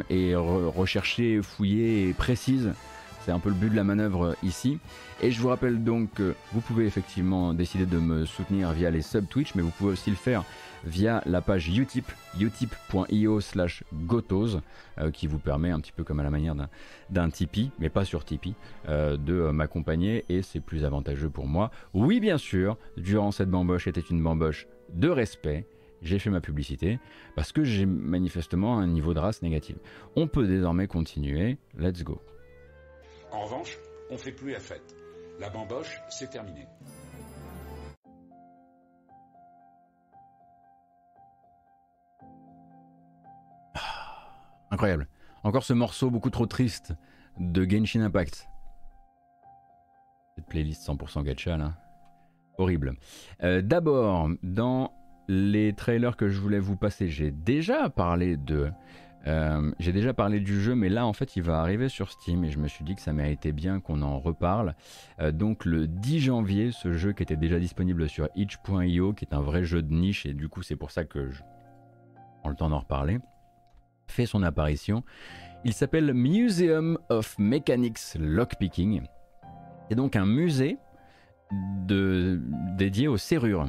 recherchée, fouillée et précise. C'est un peu le but de la manœuvre ici. Et je vous rappelle donc que vous pouvez effectivement décider de me soutenir via les subs Twitch, mais vous pouvez aussi le faire via la page Utip, utip.io slash gotos, euh, qui vous permet un petit peu comme à la manière d'un Tipeee, mais pas sur Tipeee, euh, de euh, m'accompagner et c'est plus avantageux pour moi. Oui, bien sûr, durant cette bamboche était une bamboche de respect. J'ai fait ma publicité parce que j'ai manifestement un niveau de race négatif. On peut désormais continuer. Let's go. En revanche, on fait plus la fête. La bamboche, c'est terminé. Incroyable. Encore ce morceau beaucoup trop triste de Genshin Impact. Cette playlist 100% gacha là. Horrible. Euh, d'abord, dans les trailers que je voulais vous passer, j'ai déjà parlé de. Euh, j'ai déjà parlé du jeu, mais là en fait il va arriver sur Steam et je me suis dit que ça méritait bien qu'on en reparle. Euh, donc le 10 janvier, ce jeu qui était déjà disponible sur itch.io, qui est un vrai jeu de niche et du coup c'est pour ça que je prends le temps d'en reparler, fait son apparition. Il s'appelle Museum of Mechanics Lockpicking. C'est donc un musée dédié aux serrures.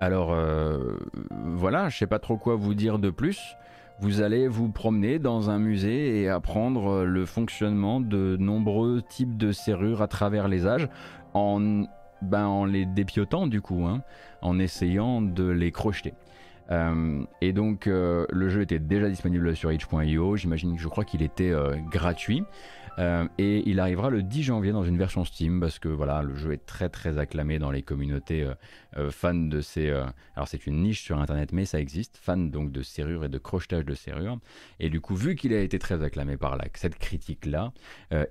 Alors euh, voilà, je sais pas trop quoi vous dire de plus. Vous allez vous promener dans un musée et apprendre le fonctionnement de nombreux types de serrures à travers les âges en, ben, en les dépiotant du coup, hein, en essayant de les crocheter. Euh, et donc euh, le jeu était déjà disponible sur itch.io, j'imagine que je crois qu'il était gratuit. Euh, et il arrivera le 10 janvier dans une version Steam parce que voilà, le jeu est très très acclamé dans les communautés euh, euh, fans de ces. alors c'est une niche sur internet, mais ça existe, fans donc de serrures et de crochetage de serrures. Et du coup, vu qu'il a été très acclamé par cette critique-là,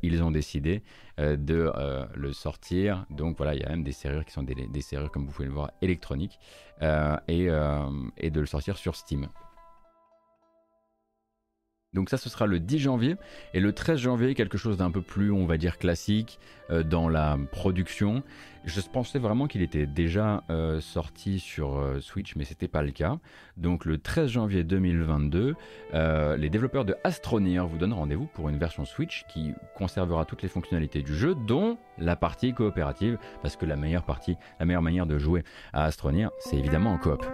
ils ont décidé de le sortir. Donc voilà, il y a même des serrures qui sont des, des serrures, comme vous pouvez le voir, électroniques, et, et de le sortir sur Steam. Donc ça, ce sera le 10 janvier. Et le 13 janvier, quelque chose d'un peu plus, on va dire, classique euh, dans la production. Je pensais vraiment qu'il était déjà euh, sorti sur euh, Switch, mais c'était pas le cas. Donc le 13 janvier 2022, les développeurs de Astroneer vous donnent rendez-vous pour une version Switch qui conservera toutes les fonctionnalités du jeu, dont la partie coopérative, parce que la meilleure partie, la meilleure manière de jouer à Astroneer, c'est évidemment en coop.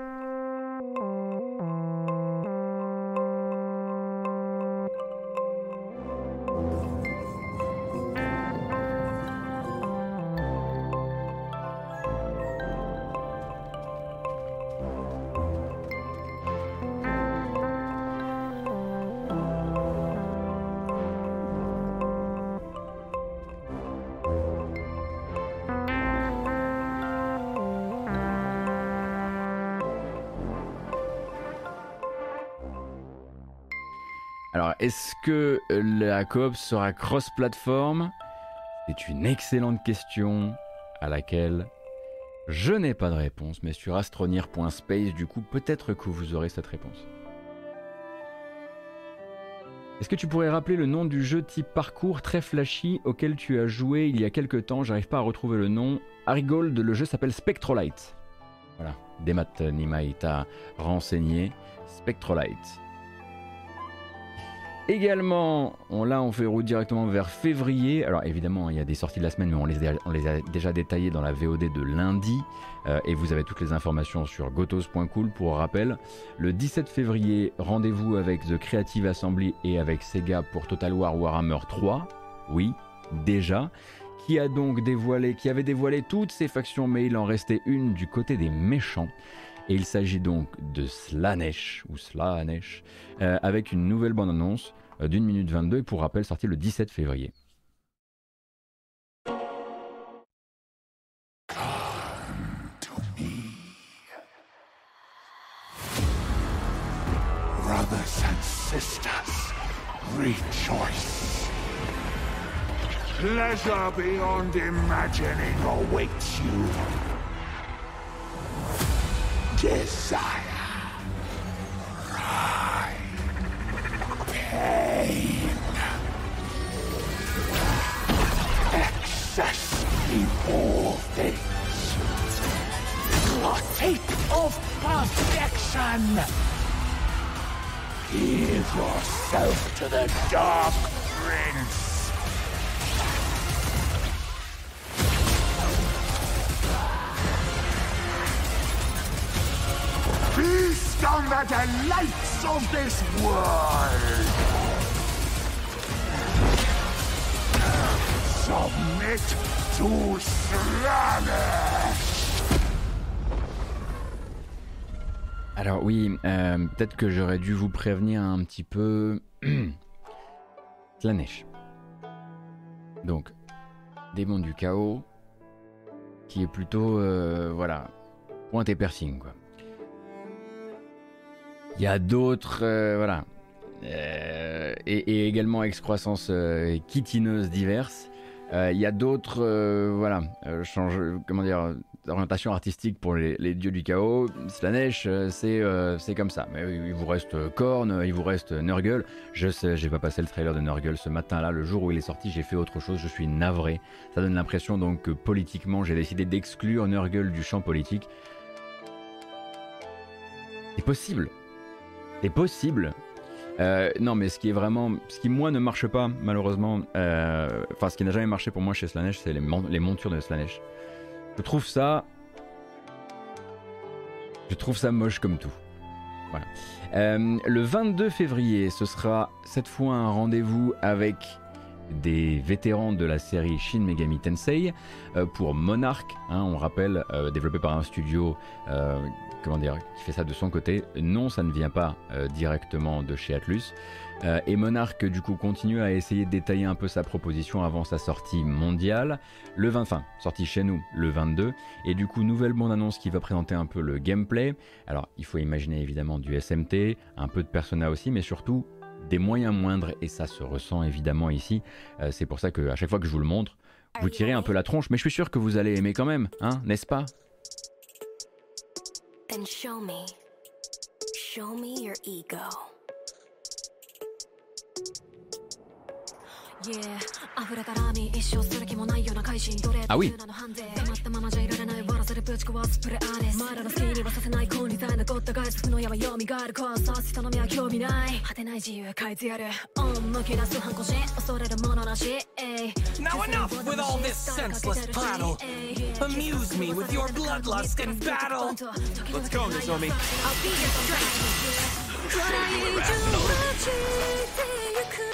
La coop sera cross-platform C'est une excellente question à laquelle je n'ai pas de réponse, mais sur astronir.space, du coup, peut-être que vous aurez cette réponse. Est-ce que tu pourrais rappeler le nom du jeu type parcours très flashy auquel tu as joué il y a quelques temps? J'arrive pas à retrouver le nom. Gold, le jeu s'appelle Spectrolite. Voilà, Demat Nimai t'a renseigné. Spectrolite. Également, on, là on fait route directement vers février. Alors évidemment, il y a des sorties de la semaine, mais on les, a, déjà détaillées dans la VOD de lundi. Euh, et vous avez toutes les informations sur gotos.cool pour rappel. Le 17 février, rendez-vous avec The Creative Assembly et avec Sega pour Total War Warhammer 3. Oui, déjà. Qui a donc dévoilé, qui avait dévoilé toutes ses factions, mais il en restait une du côté des méchants. Et il s'agit donc de Slanesh, ou Slanesh, euh, avec une nouvelle bande-annonce euh, d'une minute 22, et pour rappel, sortie le 17 février. Brothers and sisters, rejoice. Pleasure beyond imagining awaits you. Desire, pride, pain, excess in all things, of perfection. Give yourself to the Dark Prince. Alors oui, euh, peut-être que j'aurais dû vous prévenir un petit peu. Slanesh. Donc, Démon du chaos, qui est plutôt, euh, voilà, pointe et piercing, quoi. Il y a d'autres, euh, voilà, euh, et, également excroissance quitineuse diverses. Il y a d'autres, voilà, change, comment dire, orientation artistique pour les, dieux du chaos. Slanesh, euh, c'est euh, c'est comme ça. Mais il vous reste Korn, il vous reste Nurgle. Je sais, j'ai pas passé le trailer de Nurgle ce matin-là. Le jour où il est sorti, j'ai fait autre chose. Je suis navré. Ça donne l'impression donc que politiquement, j'ai décidé d'exclure Nurgle du champ politique. C'est possible. C'est possible. Euh, non, mais ce qui est vraiment, ce qui moi ne marche pas malheureusement, enfin ce qui n'a jamais marché pour moi chez Slanesh, c'est les, montures de Slanesh. Je trouve ça. Je trouve ça moche comme tout. Voilà. Euh, le 22 février, ce sera cette fois un rendez-vous avec des vétérans de la série Shin Megami Tensei euh, pour Monarch. Hein, on rappelle, euh, développé par un studio comment dire, qui fait ça de son côté. Non, ça ne vient pas directement de chez Atlus. Euh, et Monarch du coup continue à essayer de détailler un peu sa proposition avant sa sortie mondiale, le 20, enfin sortie chez nous le 22, et du coup nouvelle bande-annonce qui va présenter un peu le gameplay. Alors il faut imaginer évidemment du SMT, un peu de Persona aussi, mais surtout des moyens moindres, et ça se ressent évidemment ici. Euh, c'est pour ça que à chaque fois que je vous le montre, vous tirez un peu la tronche, mais je suis sûr que vous allez aimer quand même, hein, n'est-ce pas? Show me. Show me your ego. Ah oui Now enough with all this senseless prattle. Amuse me with your bloodlust and battle. Let's go, Nozomi. I'll be your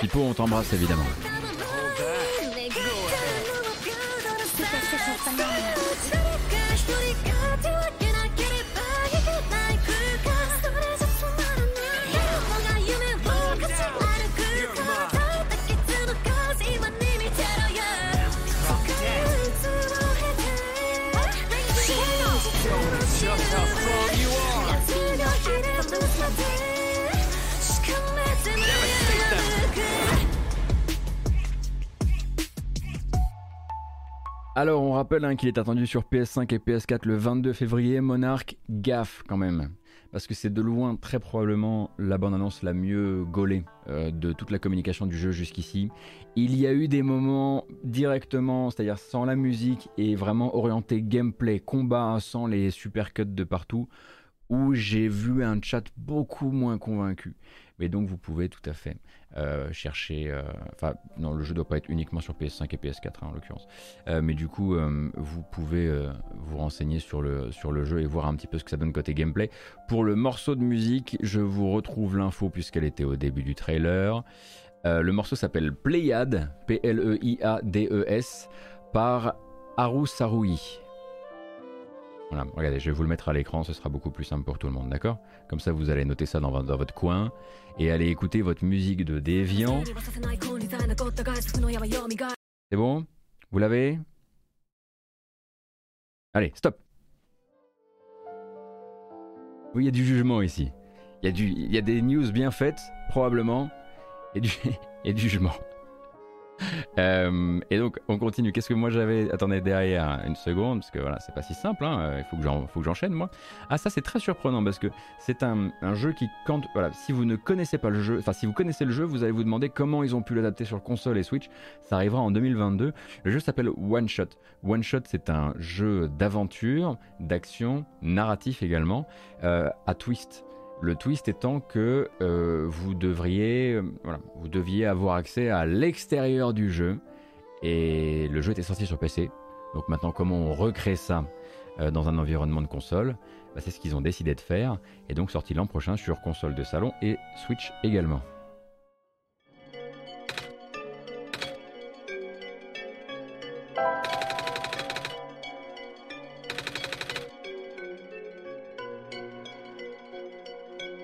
Pipo, on t'embrasse évidemment. Alors on rappelle hein, qu'il est attendu sur PS5 et PS4 le 22 février. Monarch, gaffe quand même. Parce que c'est de loin très probablement la bande-annonce la mieux gaulée euh, de toute la communication du jeu jusqu'ici. Il y a eu des moments directement, c'est-à-dire sans la musique et vraiment orienté gameplay, combat, sans les super cuts de partout, où j'ai vu un chat beaucoup moins convaincu. Mais donc vous pouvez tout à fait euh, chercher. Euh, enfin, non, le jeu doit pas être uniquement sur PS5 et PS4 hein, en l'occurrence. Euh, mais du coup, vous pouvez vous renseigner sur le, sur le jeu et voir un petit peu ce que ça donne côté gameplay. Pour le morceau de musique, je vous retrouve l'info puisqu'elle était au début du trailer. le morceau s'appelle Pleiad, P-L-E-I-A-D-E-S, par Haru Sarui. Voilà, regardez, je vais vous le mettre à l'écran, ce sera beaucoup plus simple pour tout le monde, d'accord? Comme ça, vous allez noter ça dans, votre coin et aller écouter votre musique de déviant. C'est bon? Vous l'avez? Allez, stop Oui, il y a du jugement ici. Il y, a des news bien faites, probablement, et du jugement. Euh, et donc on continue. Qu'est-ce que moi j'avais Attendez derrière une seconde parce que voilà c'est pas si simple. Hein. Il faut que j'enchaîne moi. Ah ça c'est très surprenant parce que c'est un, jeu qui quand voilà si vous ne connaissez pas le jeu, enfin si vous connaissez le jeu, vous allez vous demander comment ils ont pu l'adapter sur console et Switch. Ça arrivera en 2022. Le jeu s'appelle One Shot. One Shot c'est un jeu d'aventure, d'action, narratif également euh, à twist. Le twist étant que euh, vous devriez, euh, deviez avoir accès à l'extérieur du jeu et le jeu était sorti sur PC. Donc maintenant, comment on recrée ça euh, dans un environnement de console? Bah, C'est ce qu'ils ont décidé de faire et donc sorti l'an prochain sur console de salon et Switch également.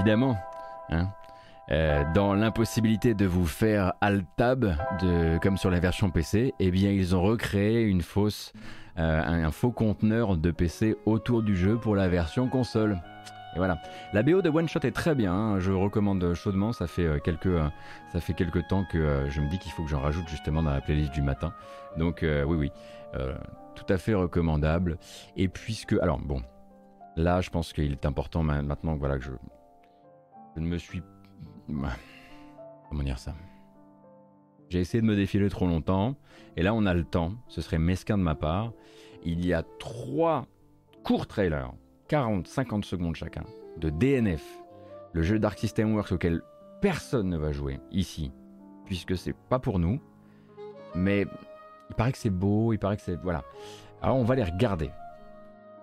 évidemment. Hein. Euh, dans l'impossibilité de vous faire alt-tab comme sur la version PC, eh bien ils ont recréé une fausse, euh, un, faux conteneur de PC autour du jeu pour la version console. Et voilà. La BO de One Shot est très bien, hein. je recommande chaudement, ça fait, euh, quelques, ça fait quelques temps que je me dis qu'il faut que j'en rajoute justement dans la playlist du matin. Donc oui oui, tout à fait recommandable. Et puisque... Alors bon, Là, je pense qu'il est important maintenant voilà, que je, je ne me suis. Comment dire ça? J'ai essayé de me défiler trop longtemps, et là on a le temps, ce serait mesquin de ma part. Il y a trois courts trailers, 40-50 secondes chacun, de DNF, le jeu Dark System Works auquel personne ne va jouer ici, puisque c'est pas pour nous, mais il paraît que c'est beau, il paraît que c'est. Voilà. Alors on va les regarder.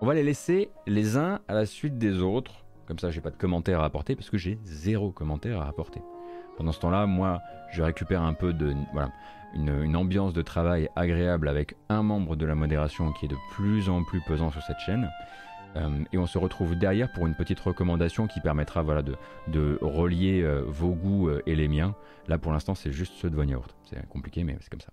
On va les laisser les uns à la suite des autres. Comme ça, j'ai pas de commentaires à apporter parce que j'ai zéro commentaire à apporter. Pendant ce temps-là, moi, je récupère un peu de voilà, une, ambiance de travail agréable avec un membre de la modération qui est de plus en plus pesant sur cette chaîne. Euh, et on se retrouve derrière pour une petite recommandation qui permettra voilà, de, de relier euh, vos goûts euh, et les miens. Là, pour l'instant, c'est juste ceux de Von C'est compliqué, mais c'est comme ça.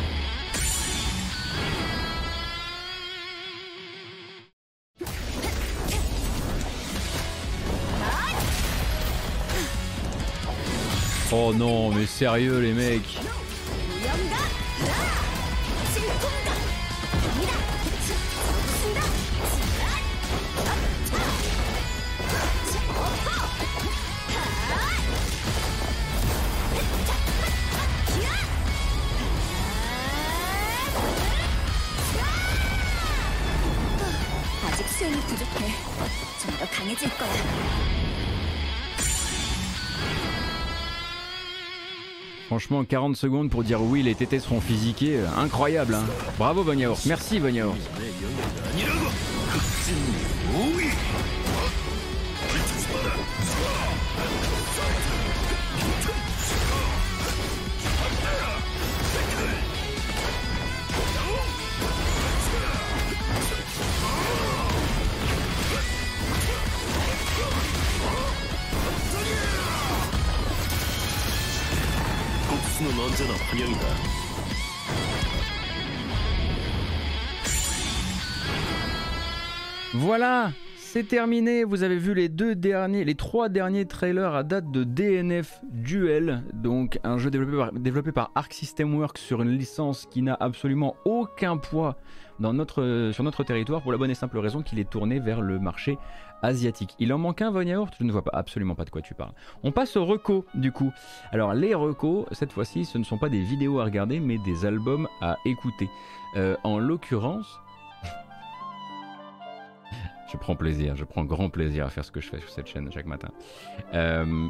Oh non, mais sérieux les mecs Franchement, 40 secondes pour dire oui, les tétés seront physiqués, incroyable. Hein. Bravo Bonyaourt, merci Bonyaourt. Voilà, c'est terminé. Vous avez vu les deux derniers, les trois derniers trailers à date de DNF Duel, donc un jeu développé par, développé Arc System Works sur une licence qui n'a absolument aucun poids sur notre territoire pour la bonne et simple raison qu'il est tourné vers le marché asiatique. Il en manque un, Von Je ne vois pas, absolument pas de quoi tu parles. On passe au reco, du coup. Alors, les recos, cette fois-ci, ce ne sont pas des vidéos à regarder, mais des albums à écouter. Euh, en l'occurrence, je prends plaisir, je prends grand plaisir à faire ce que je fais sur cette chaîne chaque matin. Euh,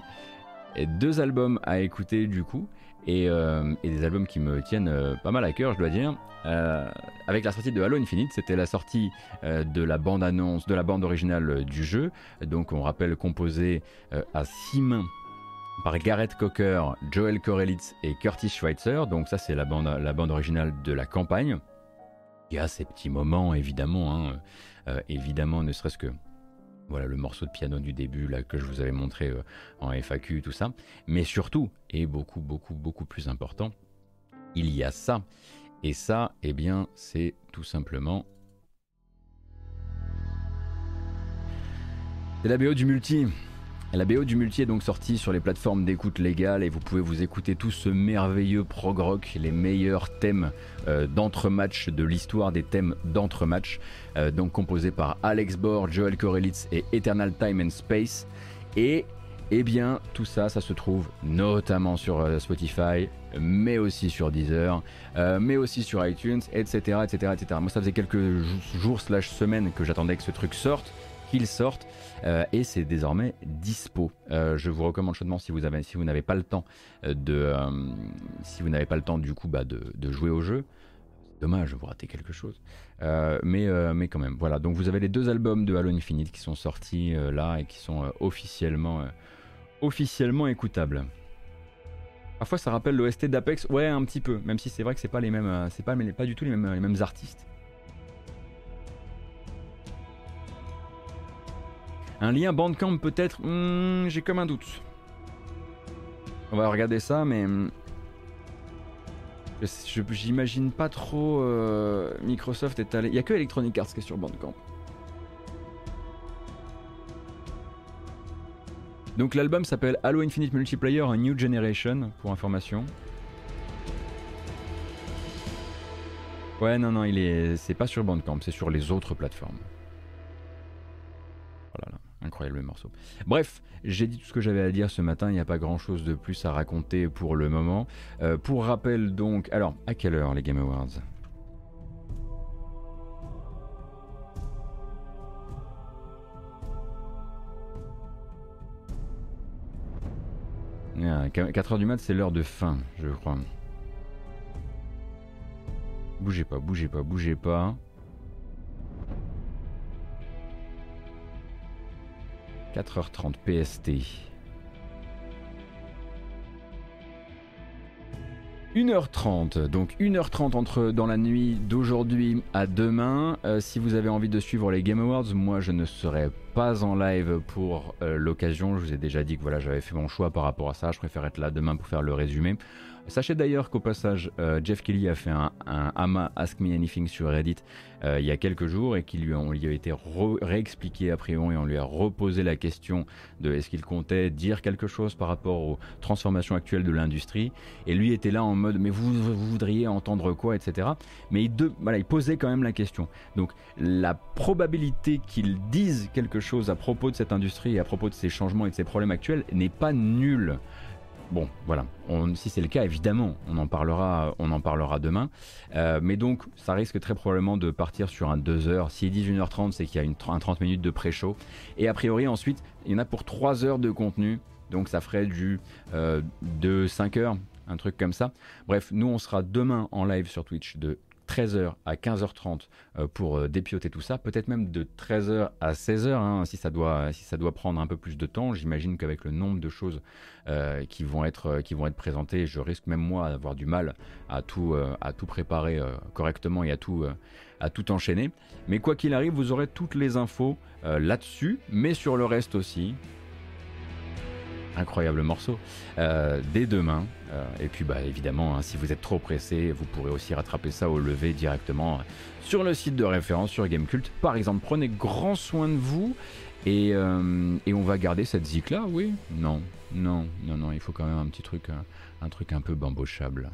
deux albums à écouter, du coup. Euh, et, des albums qui me tiennent euh, pas mal à cœur, je dois dire. Euh, avec la sortie de Halo Infinite, c'était la sortie de la bande annonce, de la bande originale du jeu. Donc on rappelle composé à six mains par Gareth Cocker, Joel Corelitz et Curtis Schweitzer. Donc ça c'est la bande, la bande originale de la campagne. Il y a ces petits moments évidemment, hein, évidemment ne serait-ce que voilà le morceau de piano du début là que je vous avais montré euh, en FAQ, tout ça. Mais surtout, et beaucoup, beaucoup, beaucoup plus important, il y a ça. Et ça, eh bien, c'est tout simplement. C'est la BO du multi. La BO du multi est donc sortie sur les plateformes d'écoute légales et vous pouvez vous écouter tout ce merveilleux prog rock, les meilleurs thèmes euh, d'entre-match de l'histoire des thèmes d'entre-match, euh, donc composés par Alex Bor, Joel Korelitz et Eternal Time and Space. Et eh bien, tout ça, ça se trouve notamment sur euh, Spotify, mais aussi sur Deezer, mais aussi sur iTunes, etc., etc., etc. Moi, ça faisait quelques jours slash semaines que j'attendais que ce truc sorte, qu'il sorte. Euh, et c'est désormais dispo. Euh, je vous recommande chaudement si vous avez, si vous n'avez pas le temps euh, de, si vous n'avez pas le temps du coup bah, de, de, jouer au jeu. Dommage, vous ratez quelque chose. mais, mais quand même, voilà. Donc vous avez les deux albums de Halo Infinite qui sont sortis là et qui sont officiellement, officiellement écoutables. Parfois ça rappelle l'OST d'Apex, ouais un petit peu, même si c'est vrai que c'est pas les mêmes, c'est pas, pas du tout les mêmes, les mêmes artistes. Un lien Bandcamp peut-être hmm, J'ai comme un doute. On va regarder ça, mais... Hmm, j'imagine pas trop euh, Microsoft est allé... Il n'y a que Electronic Arts qui est sur Bandcamp. Donc l'album s'appelle Halo Infinite Multiplayer A New Generation, pour information. Ouais, non, non, il est, c'est pas sur Bandcamp, c'est sur les autres plateformes. Incroyable morceau. Bref, j'ai dit tout ce que j'avais à dire ce matin, il n'y a pas grand chose de plus à raconter pour le moment. Euh, pour rappel donc, alors, à quelle heure les Game Awards? 4h du mat, c'est l'heure de fin, je crois. Bougez pas, bougez pas, bougez pas. 4h30 PST. 1h30, donc 1h30 entre dans la nuit d'aujourd'hui à demain. Euh, si vous avez envie de suivre les Game Awards, moi je ne serai pas en live pour euh, l'occasion. Je vous ai déjà dit que voilà, j'avais fait mon choix par rapport à ça. Je préfère être là demain pour faire le résumé. Sachez d'ailleurs qu'au passage, euh, Jeff Kelly a fait un, AMA Ask Me Anything sur Reddit euh, il y a quelques jours et qu'il lui, a, a été réexpliqué après et on lui a reposé la question de est-ce qu'il comptait dire quelque chose par rapport aux transformations actuelles de l'industrie. Et lui était là en mode mais vous, voudriez entendre quoi, etc. Mais il, il posait quand même la question. Donc la probabilité qu'il dise quelque chose à propos de cette industrie et à propos de ces changements et de ces problèmes actuels n'est pas nulle. Bon, voilà. si c'est le cas, évidemment, on en parlera, demain. Euh, mais donc, ça risque très probablement de partir sur un 2 heures. S'il dit 1h30, c'est qu'il y a un 30 minutes de pré-show. Et a priori, ensuite, il y en a pour 3 heures de contenu. Donc, ça ferait du euh, de 5 heures, un truc comme ça. Bref, nous, on sera demain en live sur Twitch de 13h à 15h30 euh, pour euh, dépioter tout ça, peut-être même de 13h à 16h hein, si, ça doit, prendre un peu plus de temps. J'imagine qu'avec le nombre de choses euh, qui, vont être, qui présentées, je risque même moi d'avoir du mal à tout, préparer correctement et à tout enchaîner. Mais quoi qu'il arrive, vous aurez toutes les infos là-dessus, mais sur le reste aussi incroyable morceau, euh, dès demain. Euh, et puis bah, évidemment, hein, si vous êtes trop pressé, vous pourrez aussi rattraper ça au lever directement sur le site de référence sur Gamecult. Par exemple, prenez grand soin de vous et, euh, et on va garder cette zik là, oui? Non, non, non, non, il faut quand même un petit truc, un, truc un peu bambochable.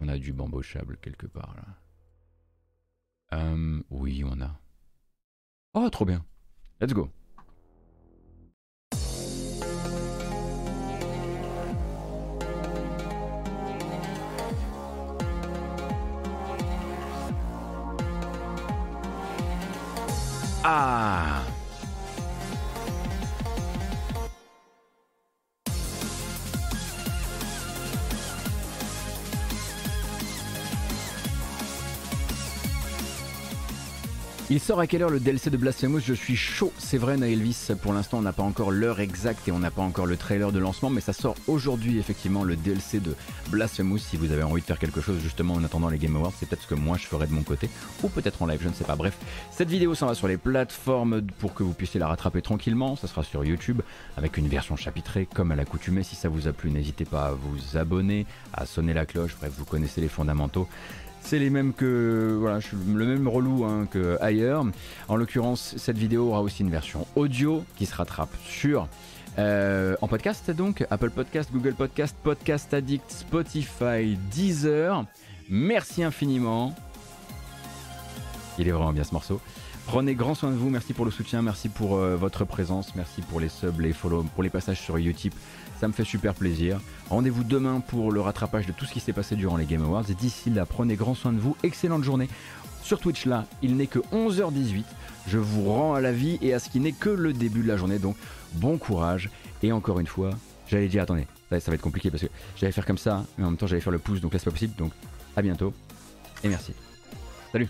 On a du bambochable quelque part là. oui, on a. Oh, trop bien. Let's go. Ah Il sort à quelle heure le DLC de Blasphemous? Je suis chaud, c'est vrai Naelvis, pour l'instant on n'a pas encore l'heure exacte et on n'a pas encore le trailer de lancement, mais ça sort aujourd'hui effectivement le DLC de Blasphemous. Si vous avez envie de faire quelque chose justement en attendant les Game Awards, c'est peut-être ce que moi je ferai de mon côté, ou peut-être en live, je ne sais pas. Bref, cette vidéo s'en va sur les plateformes pour que vous puissiez la rattraper tranquillement, ça sera sur YouTube avec une version chapitrée comme à l'accoutumée, si ça vous a plu n'hésitez pas à vous abonner, à sonner la cloche, bref vous connaissez les fondamentaux c'est les mêmes que voilà, je suis le même relou hein, que ailleurs. En l'occurrence, cette vidéo aura aussi une version audio qui se rattrape sur euh, en podcast donc Apple Podcast, Google Podcast, Podcast Addict, Spotify, Deezer. Merci infiniment. Il est vraiment bien ce morceau. Prenez grand soin de vous, merci pour le soutien, merci pour euh, votre présence, merci pour les subs, les follow, pour les passages sur Utip. Ça me fait super plaisir. Rendez-vous demain pour le rattrapage de tout ce qui s'est passé durant les Game Awards. Et d'ici là, prenez grand soin de vous. Excellente journée. Sur Twitch là, il n'est que 11h18. Je vous rends à la vie et à ce qui n'est que le début de la journée. Donc bon courage. Et encore une fois, j'allais dire, attendez, ça va être compliqué parce que j'allais faire comme ça, mais en même temps j'allais faire le pouce, donc là c'est pas possible. Donc à bientôt et merci. Salut